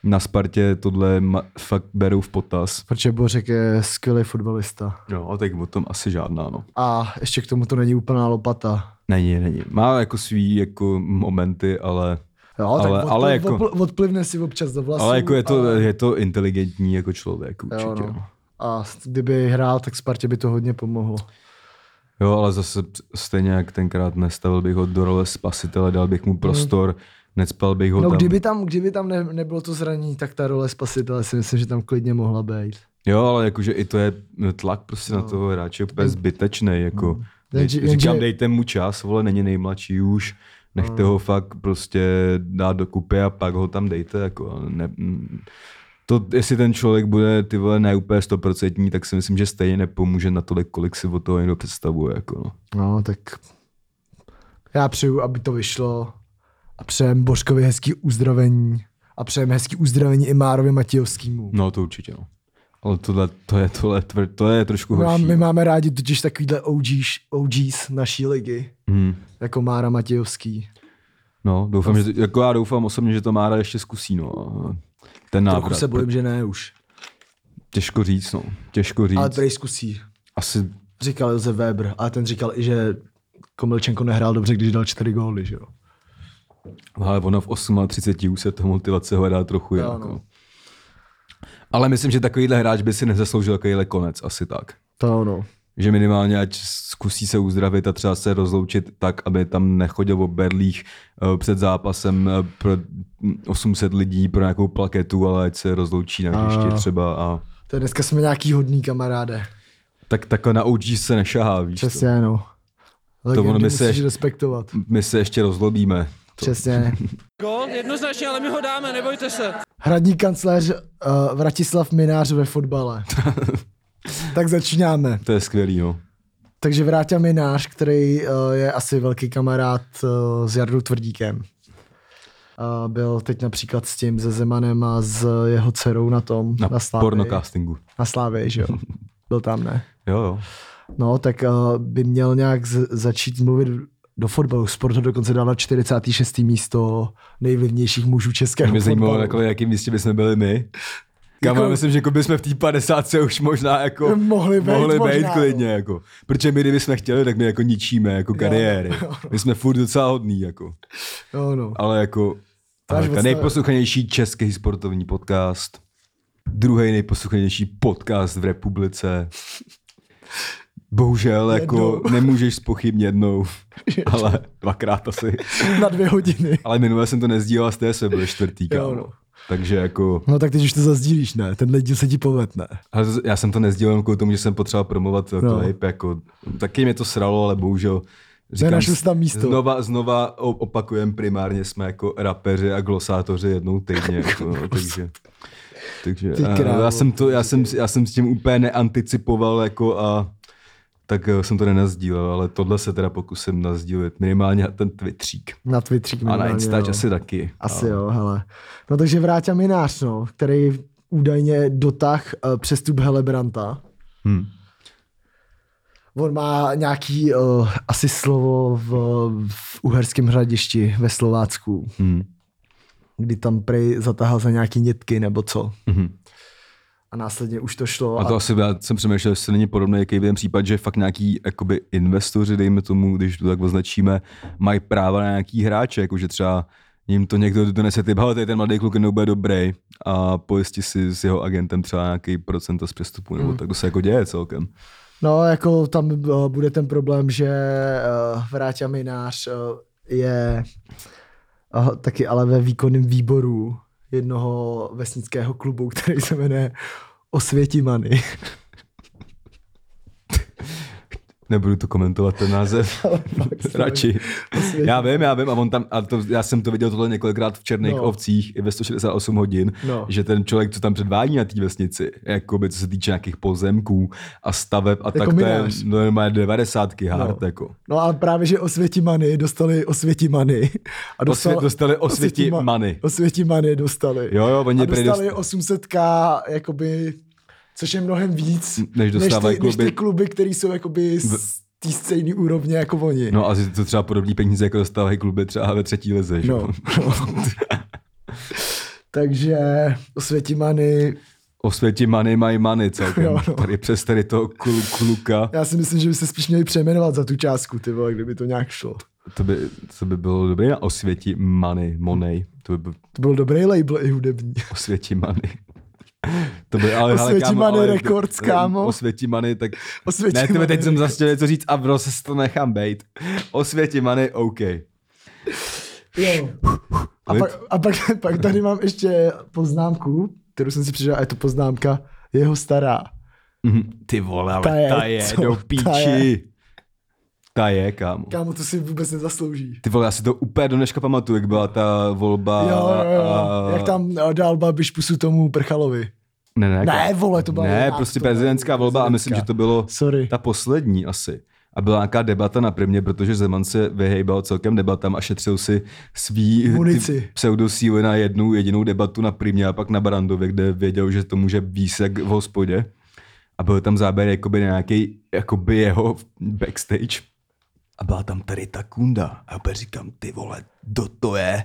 na Spartě tohle ma- fakt berou v potaz. Protože Bořek je skvělý fotbalista. Jo, a tak o tom asi žádná, no. A ještě k tomu to není úplná lopata. Není, není. Má jako svý jako momenty, ale, Jo, Ale- tak ale odpl, jako- odpl, odplivne si občas do vlasů. ale jako je to, ale- je to inteligentní jako člověk určitě. jo, Jo, no. A kdyby hrál, tak Spartě by to hodně pomohlo. jo, ale zase stejně jak tenkrát nestavil bych ho do role spasitele, dal bych mu prostor, necpal bych ho No tam. kdyby tam, kdyby tam ne, nebylo to zranění, tak ta role spasitele si myslím, že tam klidně mohla být. Jo, ale jakože i to je tlak prostě no. na toho hráče úplně zbytečný. Jako. Jenže- Jenže, Říkám, dejte mu čas, vole, není nejmladší už, nechte No. ho fakt prostě dát do kupy a pak ho tam dejte. Jako. Ne, to, jestli ten člověk bude ty vole ne úplně stoprocentní, tak si myslím, že stejně nepomůže na tolik, kolik si od toho někdo představuje. Jako, no. No, tak já přeju, aby to vyšlo a přejem Božkovi hezký uzdravení a přejem hezký uzdravení i Márovi Matějovskýmu. no to určitě. No. Ale tohle, to je, tohle, tvr, to je trošku mám, horší. my máme rádi totiž takovýhle OGs, OGs naší ligy, Hmm. jako Mára Matějovský. No, doufám, že, jako já doufám osobně, že to Mára ještě zkusí, no. Ten Trochu návrat. se bojím, že ne už. Těžko říct, no. Těžko říct. Ale prej zkusí. Asi, Říkal Josef Weber, ale ten říkal i, že Komilčenko nehrál dobře, když dal čtyři góly, že jo. ale ona v 38 už se to motivace hledá trochu jinak. no. Ale myslím, že takovýhle hráč by si nezasloužil takovýhle konec, asi tak. To ono. Že minimálně ať zkusí se uzdravit a třeba se rozloučit tak, aby tam nechodil o berlích eh, před zápasem eh, pro 800 lidí pro nějakou plaketu, ale ať se rozloučí na hřišti třeba a To je dneska jsme nějaký hodný kamaráde. tak takhle na OG se nešahá, víš to. Přesně, no. ono Legendu by se musíš ještě- respektovat. My se ještě rozlobíme. To. Přesně. Gol, jednoznačně, ale my ho dáme, nebojte se. Hradní kancléř uh, Vratislav Minář ve fotbale. tak začínáme. To je skvělý, no. Takže Vráťa Minář, který uh, je asi velký kamarád uh, s Jardou Tvrdíkem. Uh, byl teď například s tím, se Zemanem a s jeho dcerou na tom, Na, na, Slávii. pornocastingu. Na Slávii, že jo. Byl tam, ne? Jo, jo. No, tak by měl nějak začít mluvit do fotbalu. Sport ho dokonce dal na 46. místo nejvlivnějších mužů českého Mě zajímalo, fotbalu. jako, jakým místě bychom byli my. Kam Jako- myslím, že jako bychom v té 50 už možná jako Mohli být mohli možná, být no. klidně, jako. Protože my, kdybychom chtěli, tak my jako ničíme, jako kariéry. My jsme furt docela hodný, jako. No, no. Ale jako ale nejposlouchanější český sportovní podcast, druhý nejposlouchanější podcast v republice. Bohužel, jako Jednou. nemůžeš spochybnit jednou, ale dvakrát asi. Na dvě hodiny. Ale minule jsem to nezdílel a z té jsme byli čtvrtý, Jo, kámo. no. Takže jako, No tak teď už to zazdílíš, ne? Tenhle díl se ti povedne. ale já jsem to nezdílel kvůli tomu, že jsem potřeboval promovat No. klip, jako, taky mě to sralo, ale bohužel Nenašel jsi tam místo. Znova, znova opakujem, primárně jsme jako rapeři a glosátoři jednou týdně, jako, no, takže... Takže Ty krávo. já, jsem to, já, jsem, já jsem s tím úplně neanticipoval jako a tak eh, jsem to nenazdílel, ale tohle se teda pokusím nazdílit. Minimálně na ten Twitterík. Na Twitterík A na Instač asi taky. Asi jo, hele. No takže Vráťa Minář, no, který údajně dotah uh, přestup Helebranta. Hm. On má nějaký uh, asi slovo v, v Uherském hradišti ve Slovácku, Hm. kdy tam prej zatahal za nějaký nitky nebo co. Mhm. A následně už to šlo. A to asi já jsem přemýšlel, jestli není podobný jaký ten případ, že fakt nějaký jakoby investoři, dejme tomu, když to tak označíme, mají práva na nějaký hráče, jakože třeba jim to někdo donese typ, hele, tady ten mladý kluk jednou bude dobrý a pojistí si s jeho agentem třeba nějaký procent z přestupu, nebo Hmm. tak to se jako děje celkem. No, jako tam uh, bude ten problém, že uh, Vráťa Minář uh, je uh, taky ale ve výkonném výboru jednoho vesnického klubu, který se jmenuje Osvětimany. Nebudu to komentovat ten název, radši. Osvětimany. Já vím, já vím, a on tam, a to, já jsem to viděl tohle několikrát v Černých No. no. ovcích i ve 168 hodin, No. že ten člověk, co tam předvádí na té vesnici, jakoby co se týče nějakých pozemků a staveb a Jako tak to je normálně 90 hard, No. jako. No a právě, že Osvětimany dostali Osvětimany. A Osvě, dostali osvěti Osvětima- many. Osvětimany dostali. Jo, jo, oni a dostali dost- 800k, jakoby, což je mnohem víc, Než dostávají než, ty, než kluby. ty kluby, které jsou jakoby z té stejné úrovně jako oni. No asi to třeba podobný peníze, jako dostávají kluby třeba ve třetí lize, že? No. Takže Osvětimany, Osvěti money, mají money celkem. Jo, no. Tady přes tady toho klu, kluka. já si myslím, že by se spíš měli přejmenovat za tu částku, ty vole, kdyby to nějak šlo. To by, to by bylo dobré na osvěti money, money. To by byl To byl dobrý label i hudební. osvěti money. To by, ale, money ale- records, kámo. Osvěti money, tak... Osvěti ne, ty teď jsem zase něco říct a prostě si to nechám bejt. Osvěti money, OK. Jo. A, pak, a pak, pak tady mám ještě poznámku, kterou jsem si přidal, a je to poznámka Jeho stará. Mhm. Ty vole, ale Ta je, ta je, co? do Ta píči. je. Ta je, kámo. Kámo, to si vůbec nezaslouží. Ty vole, já si to úplně do dneška pamatuju, jak byla ta volba. Jo, jo, jo. a- Jak tam dal Babiš pusu tomu Prchalovi. Ne, ne, Ne, vole, to byla Ne, prostě to prezidentská volba a myslím, že to bylo Sorry. ta poslední asi. A byla nějaká debata na primě, protože Zeman se vyhejbal celkem debatám a šetřil si svý pseudosíly na jednu jedinou debatu na primě a pak na Barandově, kde věděl, že to může jak v hospodě. A byl tam záběr jakoby nějaký jakoby jeho backstage. A byla tam tady ta kunda. A já opět říkám, ty vole, kdo to je?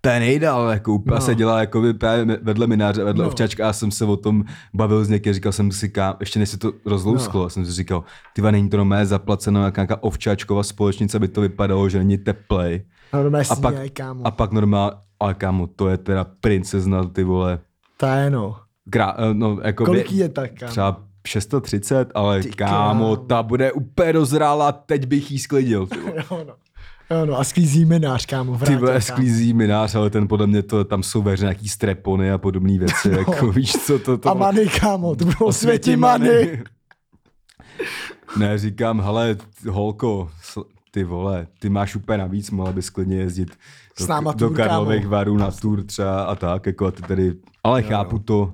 To je nejdál, jako úplně No. se dělá jako právě vedle mináře, vedle No. ovčáčka a já jsem se o tom bavil s někým, říkal jsem si, ká, ještě než se to rozlousklo, No. jsem si říkal, ty není to normálně zaplaceno jak nějaká ovčáčková společnice, aby to vypadalo, že není teplej. No, A pak, kámo. a pak normálně, ale kámo, to je teda princezna, ty vole, Ta je no. krá, eh, no, jako Kolik je tak, kámo? Třeba 630, ale Ty kámo, ta bude úplně dozrála, teď bych jí sklidil. Ty. Jo, no. Jo, no, a sklízí minář, kámo, ty vrátil, vole, kámo. sklízí minář, ale ten podle mě to, tam jsou ve hře nějaký strepony a podobné věci, jako víš co, to, to A many, kámo, to bylo světí many. many. ne, říkám, hele, holko, ty vole, ty máš úplně navíc, mohla bys klidně jezdit S do, náma do tour, Karlových varů na tour třeba a tak, jako a ty tady, ale chápu to.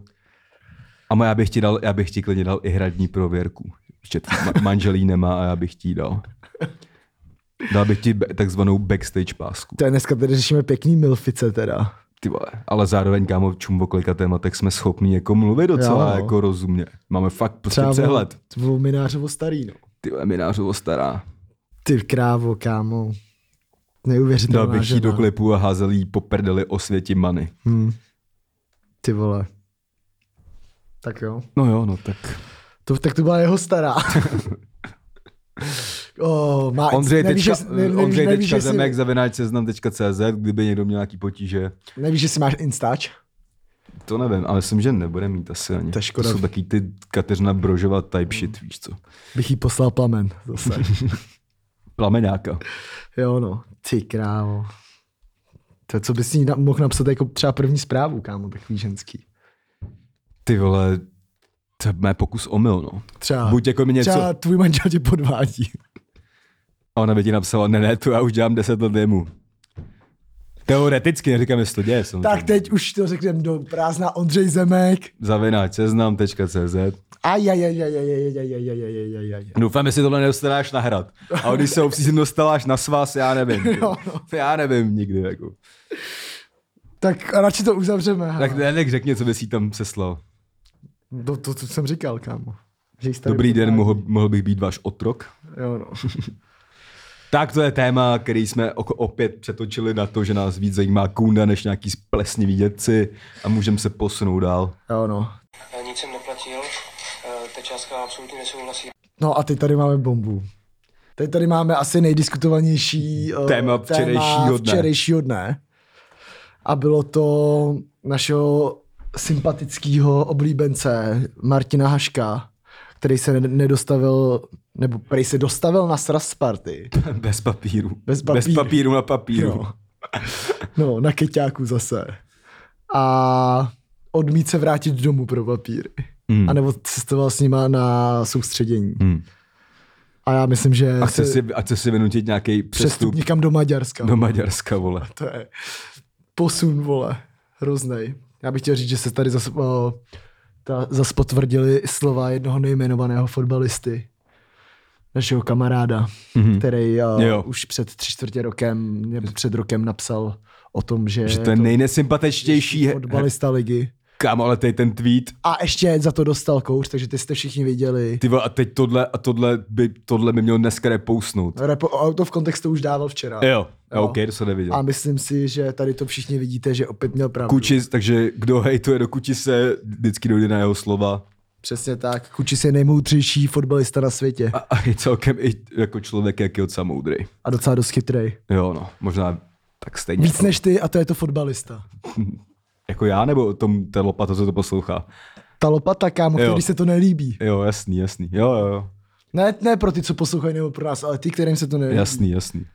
A já bych ti dal, já bych ti klidně dal i hradní prověrku. Ještě ma- manželí nemá a já bych ti dal. Dal bych ti takzvanou backstage pásku. To je dneska tady řešíme pěkný milfice teda. Ty vole, ale zároveň, kámo, čum o kolika tématech jsme schopní jako mluvit docela Jo, jako rozumně. Máme fakt prostě Třeba přehled. bylo minářovo starý, no. Ty vole, minářovo stará. Ty krávo, kámo. Dal Neuvěřitelná bych jí do klipu a házel jí po prdeli o světi many. Hmm. Ty vole. Tak jo. No jo, no tak. To, tak to byla jeho stará. oh, má, Ondřej nevíš, ne, nevíš, Ondřej nevíš, zemek si, zavináč seznam.cz, kdyby někdo měl nějaký potíže. nevíš, že si máš Instač? To nevím, ale myslím, že nebude mít asi ani. To škoda. To jsou taky ty Kateřina Brožova type shit, víš co. Bych jí poslal plamen zase. Plameňáka. jo no, ty krávo. To, co bys jí na, mohl napsat jako třeba první zprávu, kámo, takový ženský ty vole, to je mé pokus omyl, no. Třeba, Buď jako mi něco... třeba tvůj manžel tě podvádí. A ona by ti napsala, ne, ne, to já už dělám 10 let věmu. Teoreticky, neříkám, jestli to děje. Samozřejmě. Tak teď už to řekneme do prázdna Ondřej Zemek. Zavináč seznam.cz Doufám, jestli tohle nedostanáš na hrad. A když se obsízím dostaláš na svaz, já nevím. jo, no. Já nevím nikdy. Jako. Tak radši to uzavřeme. Tak ne, řekni, co by si tam seslal. To, to, to jsem říkal, kámo. Že Dobrý den, mohl, mohl bych být váš otrok. Jo, no. Tak to je téma, který jsme opět přetočili na to, že nás víc zajímá kunda než nějaký splesniví dědci a můžeme se posunout dál. Jo, no. Eh, Nic jsem neplatil, eh, ta částka absolutně nesouhlasí. No a teď tady máme bombu. Teď tady máme asi nejdiskutovanější uh, Téma včerejšího dne. včerejšího dne. A bylo to našeho sympatického oblíbence Martina Haška, který se ne- nedostavil, nebo který se dostavil na sraz Sparty. Bez papíru. Bez Bez papíru. papíru na papíru. Jo. No, na keťáku zase. A odmít se vrátit domů pro papíry. Hmm. A nebo cestoval s nima na soustředění. Hmm. A já myslím, že A chce se si, a chce si vynutit nějaký přestup přestup někam do Maďarska. do Maďarska, vole. To je posun, vole. Hroznej. Já bych chtěl říct, že se tady zase, o, ta, zase potvrdili slova jednoho nejmenovaného fotbalisty. Našeho kamaráda, Mhm. který Jo. už před tři čtvrtě rokem, nebo před rokem napsal o tom, že, Že to je nejnesympatičtější he- fotbalista ligy. Kámo, ale teď ten tweet, A ještě za to dostal kouř, takže ty jste všichni viděli. ty vole, a teď tohle, a tohle by, tohle by měl dneska repoustnout. Repo, to v kontextu už dával včera. Jo, Jo. OK, to se neviděl. A myslím si, že tady to všichni vidíte, že opět měl pravdu. Kučis, takže kdo hejtuje do Kučise, vždycky dojde na jeho slova. Přesně tak. Kučis je nejmoudřejší fotbalista na světě. A, a je celkem i jako člověk, jak je docela moudrý. A docela dost chytrej. Jo, no, možná tak stejně. Víc než ty a to je to fotbalista. jako já, nebo tom, ten lopata, co to poslouchá? Ta lopata, kámo, Jo. který se to nelíbí. Jo, jasný, jasný. Jo, jo, jo. Ne, ne pro ty, co poslouchají, nebo pro nás, ale ty, kterým se to nelíbí. Jasný, jasný.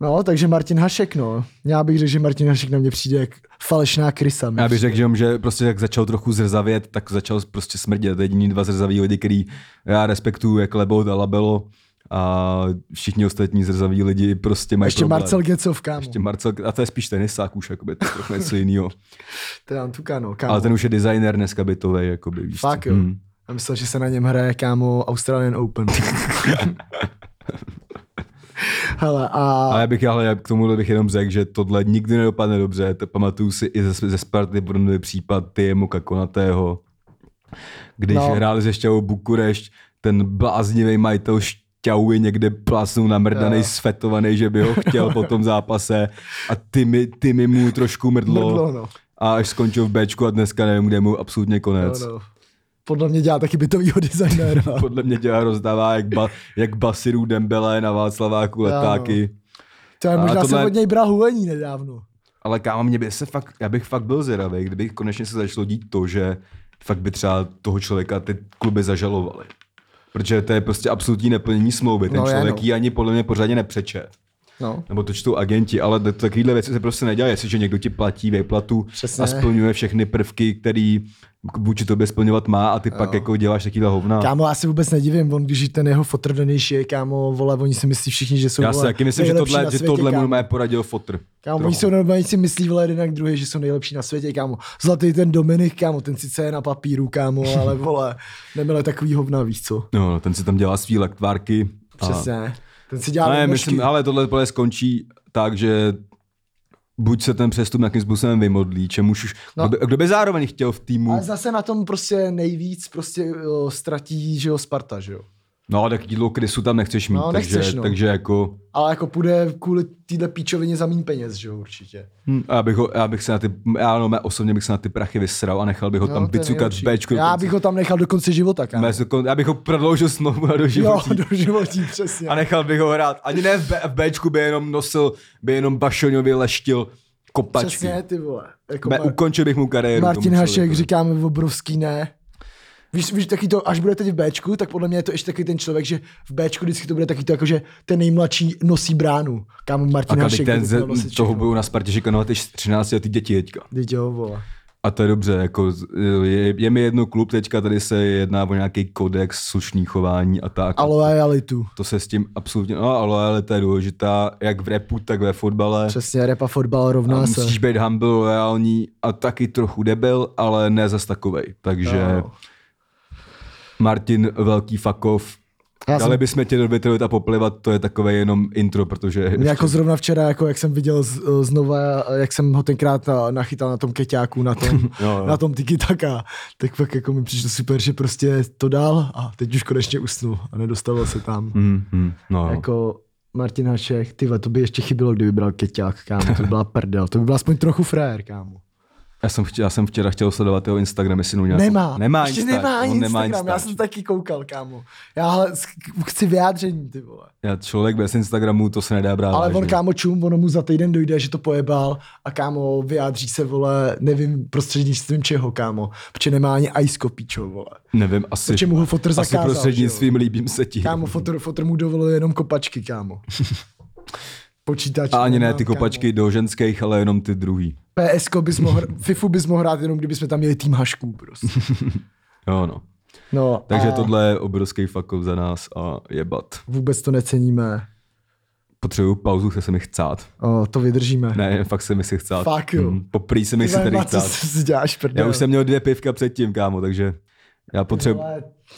No, takže Martin Hašek, no. Já bych řekl, že Martin Hašek na mě přijde jak falešná krysa. Já bych řekl, že, že prostě jak začal trochu zrzavět, tak začal prostě smrdět. Jediný dva zrzaví lidi, který já respektuju, jak Lebot a Labelo a všichni ostatní zrzaví lidi prostě mají Ještě problém. Marcel Gecov, kámo. Ještě Marcel, a to je spíš tenisák už, jakoby, to je trochu něco jiného. To je Antukano, kámo. Ale ten už je designer dneska bytový, jakoby, víš co. Fakt jo. Hmm. Já myslel, že se na něm hraje, kámo, Australian Open. Hele, a... Ale já bych ale k tomu bych jenom řekl, že tohle nikdy nedopadne dobře. To pamatuju si i ze, ze Sparty podobný případ Tiemu Kakonatého, když No. no. hráli se Šťavou Bukurešť, ten bláznivý majitel Šťavy někde plásnul namrdaný, Jo. svetovaný, že by ho chtěl po tom zápase a ty mi, ty mi mu trošku mrdlo, Mrdlo, no. a až skončil v Bčku a dneska nevím, kde mu absolutně konec. No, no. Podle mě dělá taky bytovýho designéra. Podle mě dělá rozdává jak, ba, jak Basiru Dembele na Václaváku letáky. To je možná tohle- jsem od něj bral hulení nedávno. Ale kámo, mě by se fakt, já bych fakt byl zvědavý, kdyby konečně se začalo dít to, že fakt by třeba toho člověka ty kluby zažalovali. Protože to je prostě absolutní neplnění smlouvy. Ten No, člověk no. ji ani podle mě pořádně nepřečet. No. Nebo to čtou agenti, ale t- takovýhle věci se prostě nedělají. Jestliže někdo ti platí výplatu Přesně. a splňuje všechny prvky, který vůči tobě splňovat má a ty pak jako děláš takovýhle hovna. Kámo, já se vůbec nedivím, on, když ten jeho fotr danější je, kámo, vole, oni si myslí všichni, že jsou já si vole, taky myslím, že tohle, na že světě, tohle mu normálně poradil fotr. Kámo, Trochu. oni jsou normálně si myslí, vole, jeden jak druhý, že jsou nejlepší na světě, kámo. Zlatý ten Dominik, kámo, ten sice je na papíru, kámo, ale vole, nemile takový hovna, víš co? No, no, ten si tam dělá svý lektvárky. a- Přesně. Ten si dělá Ne, myslím, ale tohle podle skončí tak, že buď se ten přestup nějakým způsobem vymodlí, čemuž už, No. no. kdo, by, kdo by zároveň chtěl v týmu, Ale zase na tom prostě nejvíc prostě jo, ztratí, že jo, Sparta, že jo. No tak jídlo krysu tam nechceš mít, No, takže, nechceš, no. takže jako, Ale jako půjde kvůli téhle píčovině za mín peněz, že jo, určitě. hm, já, bych ho, já bych se na ty, já no, osobně bych se na ty prachy vysral a nechal bych ho No, tam vycukat. Bčku. Já bych ho tam nechal do konce života, kámo. Já bych ho prodloužil smlouvu na Jo, doživotí. do životí, přesně. A nechal bych ho hrát. Ani ne v, B, v Bčku by jenom nosil, by jenom Bašoňovi leštil kopačky. Přesně, ty vole. Jako Be, ukončil bych mu kariéru. Martin Hašek, člověku. říkáme obrovský ne. Víš, víš, taky to, až bude teď v Bčku, tak podle mě je to ještě taky ten člověk, že v Bčku vždycky to bude taky to, jako, že ten nejmladší nosí bránu. Kámo Martin A Hašek. ten měl nosit toho budou na Spartě šikanovat ty 13 letý děti teďka. Vždyť jo, vole. A to je dobře, jako z- je, je mi jedno klub, teďka tady se jedná o nějaký kodex slušný chování a tak. A loajalitu. To se s tím absolutně, no a lojalita je důležitá, jak v repu, tak ve fotbale. Přesně, repa fotbal A rovná se. musíš být humble, loajální a taky trochu debil, ale ne zas takovej. Takže Jo. Martin, velký fakov. Já Dali jsem- bychom tě do Betroita poplivat, to je takové jenom intro, protože... Mě jako zrovna včera, jako jak jsem viděl z, znova, jak jsem ho tenkrát na- nachytal na tom keťáku, na tom, Jo, jo. na tom tiki taka, tak pak jako mi přišlo super, že prostě to dal a teď už konečně usnul a nedostavil se tam. Hmm, hmm, no. Jako Martin Hašek, ty vole, to by ještě chybilo, kdyby bral keťák, kámo, to by byla prdel, to by byl aspoň trochu frér, kámo. Já jsem, chtěl, já jsem včera chtěl sledovat jeho Instagram, jestli nějakou... Nemá, Nemá ještě Instač, nemá ani on nemá Instagram, já Instač. jsem taky koukal, kámo. Já ale chci vyjádření, ty vole. Já člověk bez Instagramu, to se nedá brát Ale on kámo čum, ono mu za týden dojde, že to pojebal a kámo vyjádří se, vole, nevím prostřednictvím čeho, kámo, protože nemá ani ice kopíčo, vole. Nevím, asi, Protože mu ho fotr asi zakázal, prostřednictvím líbím se ti. Kámo, fotr, fotr mu dovolil jenom kopačky, kámo. Počítač. A ani ne ty kopačky do ženských, ale jenom ty druhý. Kámo. PSko bys mohl, FIFU bys mohl hrát jenom, kdybychom tam měli tým hašků, prostě. Jo, no. No, Takže a tohle je obrovský fakov za nás a jebat. Vůbec to neceníme. Potřebuju pauzu, chce se mi chcát. O, to vydržíme. Ne, fakt se mi si chcát. Fakt jo. Mm, poprý se mi si tady na co chcát. si děláš, prdel. Já už jsem měl dvě pivka předtím, kámo, takže já potřebuji...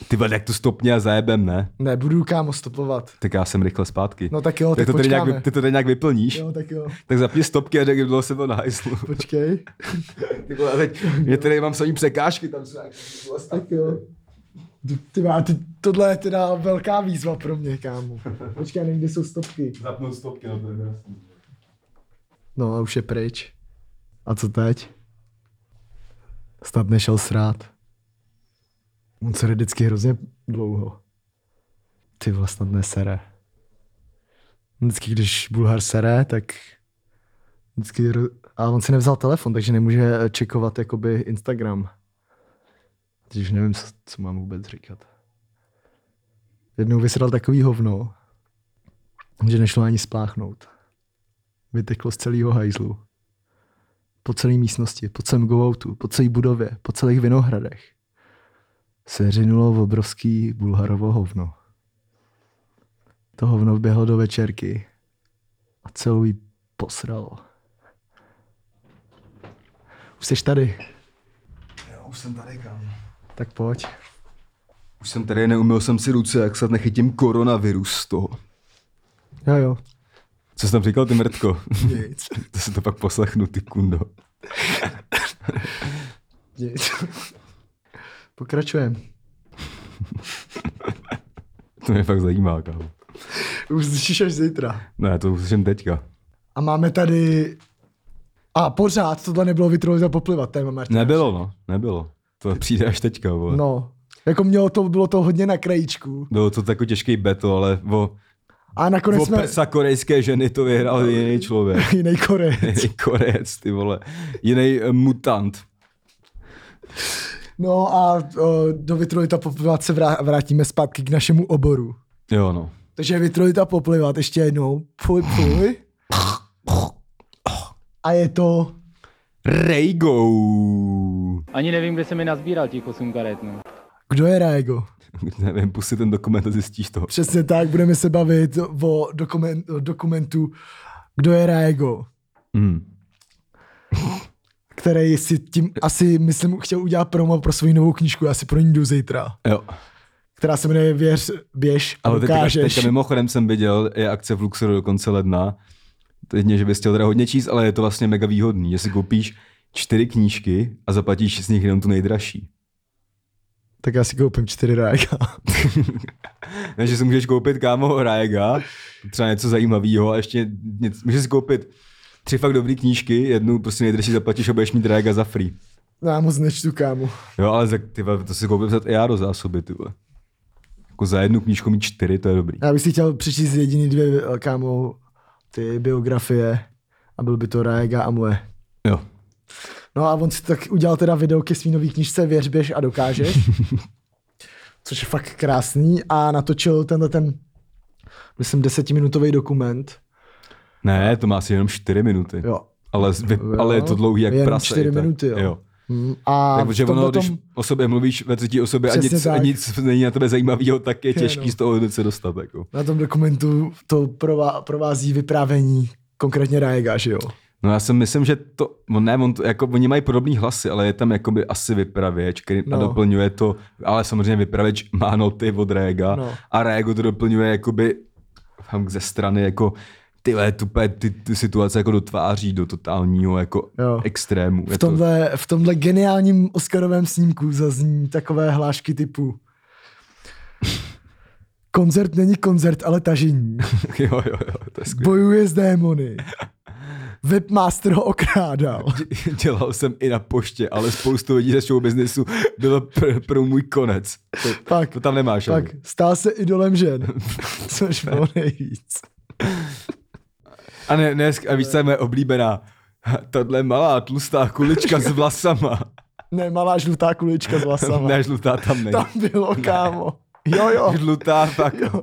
Ty vole, jak to stopně a zajebem, ne? Nebudu, kámo, stopovat. Tak já jsem rychle zpátky. No tak jo, tak to tady nějak, ty to tady nějak vyplníš? Jo, tak jo. Tak zapni stopky a řekni, bylo se to na hajzlu. Počkej. Ty vole, teď, mě tady mám samý překážky, tam jsou nějaký vlastně. Tak jo. Ty, má, ty, tohle je teda velká výzva pro mě, kámo. Počkej, nevím, kde jsou stopky. Zapnout stopky, no to je jasný. No a už je pryč. A co teď? Snad nešel srát. On se vždycky hrozně dlouho. Ty snad nesere. Vždycky, když Bulhar sere, tak vždycky... A on si nevzal telefon, takže nemůže čekovat jakoby Instagram. Už nevím, co, co mám vůbec říkat. Jednou vysral takový hovno, že nešlo ani spláchnout. vyteklo z celého hajzlu. Po celé místnosti, po celém go-outu, po celé budově, po celých vinohradech se řinulo v obrovský bulharovo hovno. To hovno vběhlo do večerky a celou jí posralo. Už jsi tady. Jo, už jsem tady, kámo. Tak pojď. Už jsem tady, neumil jsem si ruce, jak snad nechytím koronavirus z toho. Jo, jo. Co jsi tam říkal, ty mrtko? Nic. to se to pak poslechnu, ty kundo. Nic. Pokračujeme. To mě fakt zajímá, kámo. Už slyšíš až zítra. Ne, to uslyším teďka. A máme tady... A pořád tohle nebylo vytrovat a poplivat téma, Martin. Nebylo, no, nebylo. To přijde až teďka, vole. No. Jako mělo to, bylo to hodně na krajíčku. Bylo to takový těžký beto, ale o, A nakonec o jsme... prsa korejské ženy to vyhrál jiný člověk. Jiný Korejec. Jiný korejec, ty vole. Jiný uh, mutant. No a o, do Vitrolita poplivat se vrá, vrátíme zpátky k našemu oboru. Jo, no. Takže Vitrolita poplivat ještě jednou. Fuj, fuj. A je to... Rejgo. Ani nevím, kde se mi nazbíral těch 8 karet, no. Kdo je Raigo? Nevím, pusti ten dokument a zjistíš to. Přesně tak, budeme se bavit o, dokument, o dokumentu Kdo je Raigo, Hmm. který si tím asi, myslím, chtěl udělat promo pro svou novou knížku, já si pro ní jdu zítra, Jo. která se jmenuje Věř, běž a Ale teďka, dokážeš. teďka mimochodem jsem viděl, je akce v Luxoru do konce ledna. Teď mě, že bys chtěl teda hodně číst, ale je to vlastně mega výhodný, že si koupíš čtyři knížky a zaplatíš z nich jenom tu nejdražší. Tak já si koupím čtyři Raiga. Ne, že si můžeš koupit kámo Rajega, třeba něco zajímavého a ještě něco, můžeš si koupit tři fakt dobré knížky, jednu prostě nejdražší zaplatíš a budeš mít Rajega za free. No, já moc nečtu, kámo. Jo, ale za, ty, to si koupím za i já do zásoby, ty vole. Jako za jednu knížku mít čtyři, to je dobrý. Já bych si chtěl přečíst jediný dvě, kámo, ty biografie a byl by to Raiga a moje. Jo. No a on si tak udělal teda video ke svý nový knižce Věř, běž a dokážeš. což je fakt krásný a natočil tenhle ten, myslím, desetiminutový dokument. Ne, to má asi jenom čtyři minuty. Jo. Ale, vy, Jo. ale je to dlouhý jak Jenom prase. čtyři i tak. minuty, jo. jo. Mm, A Tak, protože ono, když tom- o sobě mluvíš ve třetí osobě a nic, a nic není na tebe zajímavého, tak je Je, těžký no. z toho se dostat. Jako. na tom dokumentu to prová, provází vyprávění konkrétně Raiga, že jo? No já si myslím, že to, on ne, on to, jako, oni mají podobný hlasy, ale je tam jakoby asi vypravěč, který no. No. a doplňuje to, ale samozřejmě vypravěč má noty od Réga No. a Régo to doplňuje jakoby tam ze strany jako ty, tupé, ty, ty situace jako dotváří do totálního jako Jo. extrému. V tomhle, v tomhle geniálním Oscarovém snímku zazní takové hlášky typu Koncert není koncert, ale tažení. To, jo, jo, jo, to je. Bojuje s démony. Webmaster ho okrádal. Dělal jsem i na poště, ale spoustu lidí ze show businessu bylo pr- pro můj konec. To, Pak, to tam nemáš. ale. stál se idolem žen. Což bylo nejvíc. A, ne, ne, a víš, co je moje oblíbená? Tohle malá tlustá kulička s vlasama. Ne, malá žlutá kulička s vlasama. Ne, žlutá tam není. Tam bylo, kámo. Jo, jo. Žlutá, tak. jo.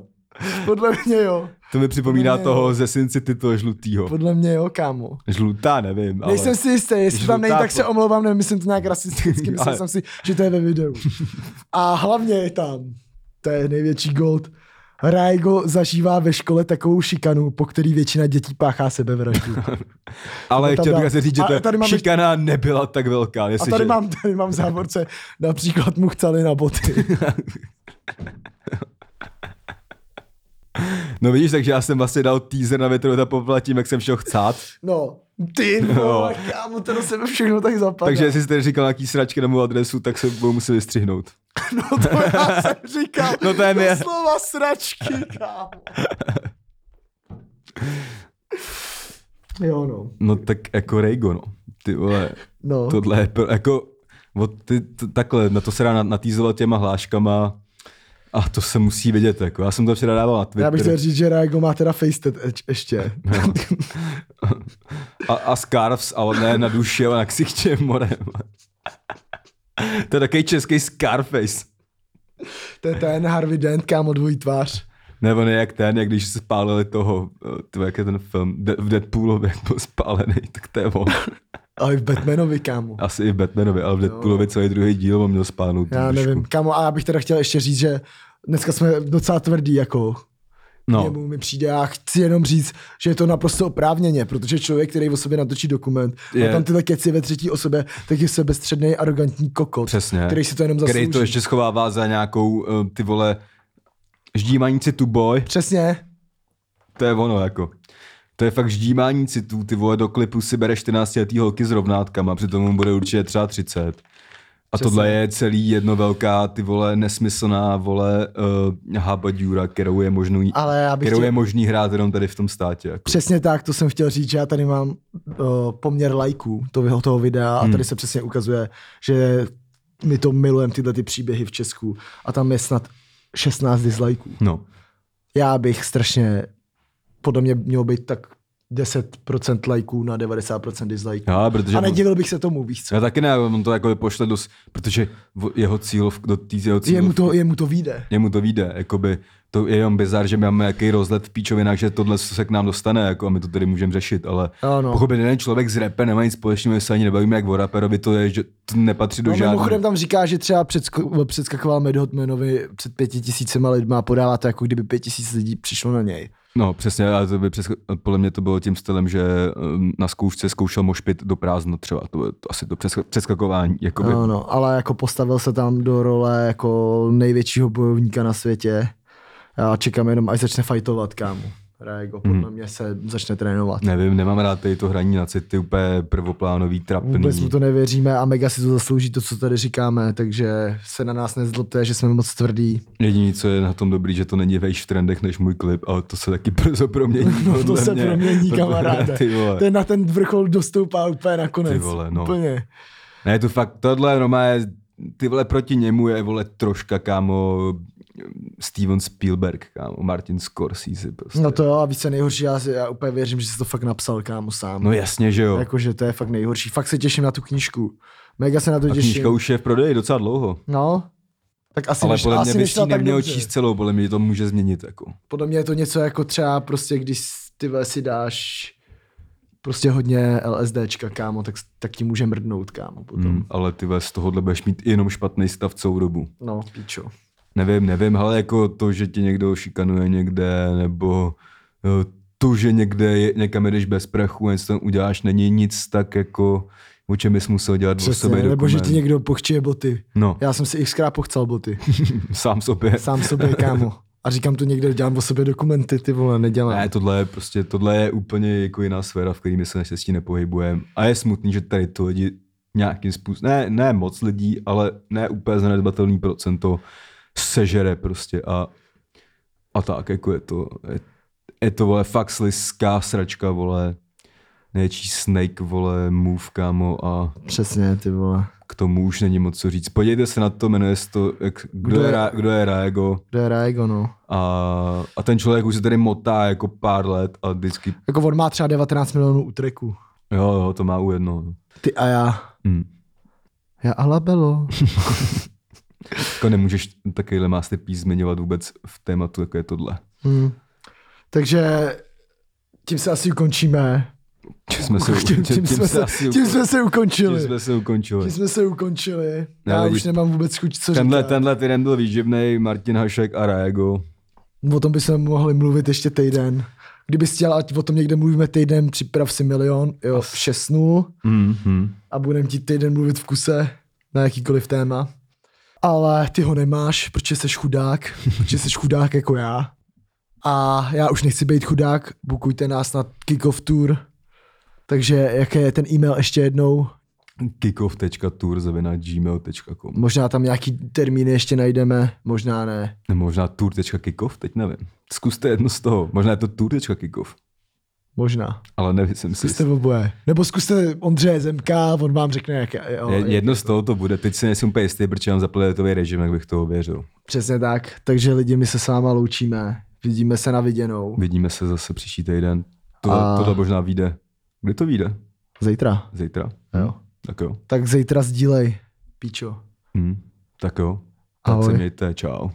Podle mě jo. To mi připomíná Ne. toho ze Sin City, toho žlutýho. Podle mě jo, kámo. Žlutá, nevím, ale... Nejsem si jistý, jestli tam není, Žlutá tak se omlouvám, nemyslím to nějak rasisticky, myslel Ale- jsem si, že to je ve videu. A hlavně je tam, to je největší gold, Raigo zažívá ve škole takovou šikanu, po který většina dětí páchá sebevraždu. ale chtěl bych asi říct, že ta tady máme- šikana nebyla tak velká. A tady že... mám, tady mám v závorce, například mu chceli na boty. No vidíš, takže já jsem vlastně dal teaser na větru a poplatím, jak jsem šel chcát. No, ty vole, kámo, to do sebe všechno tak zapadá. Takže jestli jsi tady říkal nějaký sračky na mou adresu, tak se budou muset vystřihnout. No to já jsem říkal, No to je mě. doslova sračky, kámo. Jo, no. No tak jako Rejgo, no. Ty vole, No, tohle je jako, od ty, t, takhle, na to se dá na- natýzovat těma hláškama a to se musí vidět, jako. Já jsem to včera dával na Twitter. já bych chtěl říct, že Raigo má teda FaceTet eč- ještě. a, a scarves, ale ne na duši, ale na ksichtě more. to je takový český Scarface. to je ten Harvey Dent, kámo, dvojí tvář. Nebo ne jak ten, jak když se spálili toho, eh, to jak je ten film, De- v Deadpoolovi, jak byl spálený, tak to je on. Ale i v Batmanovi, kámo. Asi i v Batmanovi, ale v Deadpoolovi celý druhý díl on měl spánout. tu Já držku. nevím, kámo, a já bych teda chtěl ještě říct, že dneska jsme docela tvrdí, jako No, němu mi přijde. Já chci jenom říct, že je to naprosto oprávněně, protože člověk, který o sobě natočí dokument, je... A tam tyhle keci ve třetí osobě, tak je sebestředný, arrogantní kokot, přesně. který si to jenom zaslouží. Který to ještě schovává za nějakou, eh, ty vole, ždímaní citu boy. Přesně, To je ono, jako. To je fakt ždímání citů, ty vole, do klipu si bere 14 letý holky s rovnátkama, přitom mu bude určitě třeba 30. A Přesně. tohle je celý jedno velká, ty vole, nesmyslná, vole, uh, habadůra, kterou je možný, ale já kterou chtěl... je možný hrát jenom tady v tom státě. Jako. Přesně tak, to jsem chtěl říct, že já tady mám uh, poměr lajků toho, toho videa Hmm. a tady se přesně ukazuje, že my to milujeme tyhle ty příběhy v Česku a tam je snad 16 dislikeů. No, Já bych strašně, podle mě mělo být tak 10% lajků na 90% dislikeů. já, protože... A nedivil bych se tomu, víš co? Já taky ne, on to jako pošle dost, protože jeho cíl, do tý, jeho cíl, Jemu to, jemu to vyjde. Jemu to vyjde, jakoby, to je jenom bizar, že my máme jaký rozlet v píčovinách, že tohle se k nám dostane, jako a my to tady můžeme řešit, ale Ano. pochopit, jeden člověk z rapem nemá nic společného, se ani nebavíme jak o raperovi, to je, že to nepatří do No, žádného. mimochodem tam říká, že třeba předsko- předskakoval Mad Hotmanovi před pěti tisícima lidma a podává to, jako kdyby pět tisíc lidí přišlo na něj. No přesně, ale to by přes, podle mě to bylo tím stylem, že um, na zkoušce zkoušel mošpit do prázdno třeba, to, bylo to asi to přes, přeskakování, jakoby. No, no, ale jako postavil se tam do role jako největšího bojovníka na světě. Já čekám jenom, až začne fightovat, kámo. Raego, podle Mhm. mě se začne trénovat. Nevím, nemám rád tady to hraní na city, úplně prvoplánový, trapný. Vůbec mu to nevěříme a mega si to zaslouží to, co tady říkáme, takže se na nás nezlobte, že jsme moc tvrdí. Jediný, co je na tom dobrý, že to není vejš v trendech než můj klip, ale to se taky brzo promění. No to se mě. promění, kamaráde. Vole. Ten na ten vrchol dostoupá úplně nakonec. Ty vole, no. Úplně. Ne, to fakt, tohle normálně, ty vole proti němu je, vole, troška, kámo, Steven Spielberg, kámo, Martin Scorsese prostě. No to jo, a je nejhorší, já, si, já úplně věřím, že jsi to fakt napsal, kámo, sám. No jasně, že jo. Jakože to je fakt nejhorší. Fakt se těším na tu knížku. Mega se na to A těším. knížka už je v prodeji docela dlouho. No, tak asi, Ale neš, podle mě asi bys tak neměl číst celou, podle mě to může změnit. Jako. Podle mě je to něco jako třeba prostě, když ty si dáš prostě hodně LSDčka, kámo, tak, tak ti může mrdnout, kámo, potom. Hmm, ale ty z tohohle budeš mít jenom špatný stav celou dobu. No, píčo. Nevím, nevím, ale jako to, že tě někdo šikanuje někde, nebo to, že někde je, někam jdeš bez prachu a něco tam uděláš, není nic tak jako, o čem bys musel dělat o Přesně, sobě nebo že dokument. ti někdo pochčije boty. No, Já jsem si xkrát pochcal boty. sám sobě. Sám sobě, kámo. A říkám to někde, dělám o sobě dokumenty, ty vole, nedělám. Ne, tohle je prostě, tohle je úplně jako jiná sféra, v které my se naštěstí nepohybujeme. A je smutný, že tady to lidi nějakým způsobem, ne, ne moc lidí, ale ne úplně zanedbatelný procento sežere prostě a, a tak, jako je to, je, je to, vole, fakt sliská sračka, vole, něčí snake, vole, move, kámo, a Přesně, ty vole. k tomu už není moc co říct. Podívejte se na to, jmenuje se to, jak, kdo, Kdo je, Ra- kdo je Raego, To je Raego, no. a, a ten člověk už se tady motá jako pár let a vždycky, Jako on má třeba 19 milionů útreků. jo, jo, to má u jednoho. Ty a já. Hmm. Já a labelo. Jako nemůžeš takovýhle masterpiece zmiňovat vůbec v tématu, jako je tohle. Hmm. Takže tím se asi ukončíme. Tím jsme se, tím, tím, jsme, se, asi tím jsme se ukončili. tím jsme se ukončili. Tím jsme se ukončili. Já Ale už nemám vůbec chuť, co Tenhle, říkat. tenhle týden byl výživný Martin Hašek a Raego. O tom bychom mohli mluvit ještě týden. Kdyby chtěl, ať o tom někde mluvíme týden, připrav si milion, jo, 6 Mm-hmm. a budeme ti týden mluvit v kuse na jakýkoliv téma. Ale ty ho nemáš, protože jsi chudák, protože jsi chudák jako já. A já už nechci být chudák, bukujte nás na Kickoff Tour. Takže jaký je ten e-mail ještě jednou? kickoff.tour.gmail.com Možná tam nějaký termíny ještě najdeme, možná ne. Možná tour.kickoff, teď nevím. Zkuste jedno z toho. Možná je to tour.kickoff, Možná. ale nevím si. Zkuste oboje. Nebo zkuste Ondřeje Zemka, on vám řekne, jak jo, Je, jedno z toho to bude. Teď si nejsem úplně jistý, protože mám zapl letový režim, jak bych to ověřil. Přesně tak. Takže lidi, my se s váma loučíme. Vidíme se na viděnou. Vidíme se zase příští týden. To, A- Tohle možná vyjde. Kdy to vyjde? Zítra. Zítra? Jo. Tak jo. Tak zítra sdílej, píčo. Hm. Tak jo. Tak Ahoj. se mějte, čau.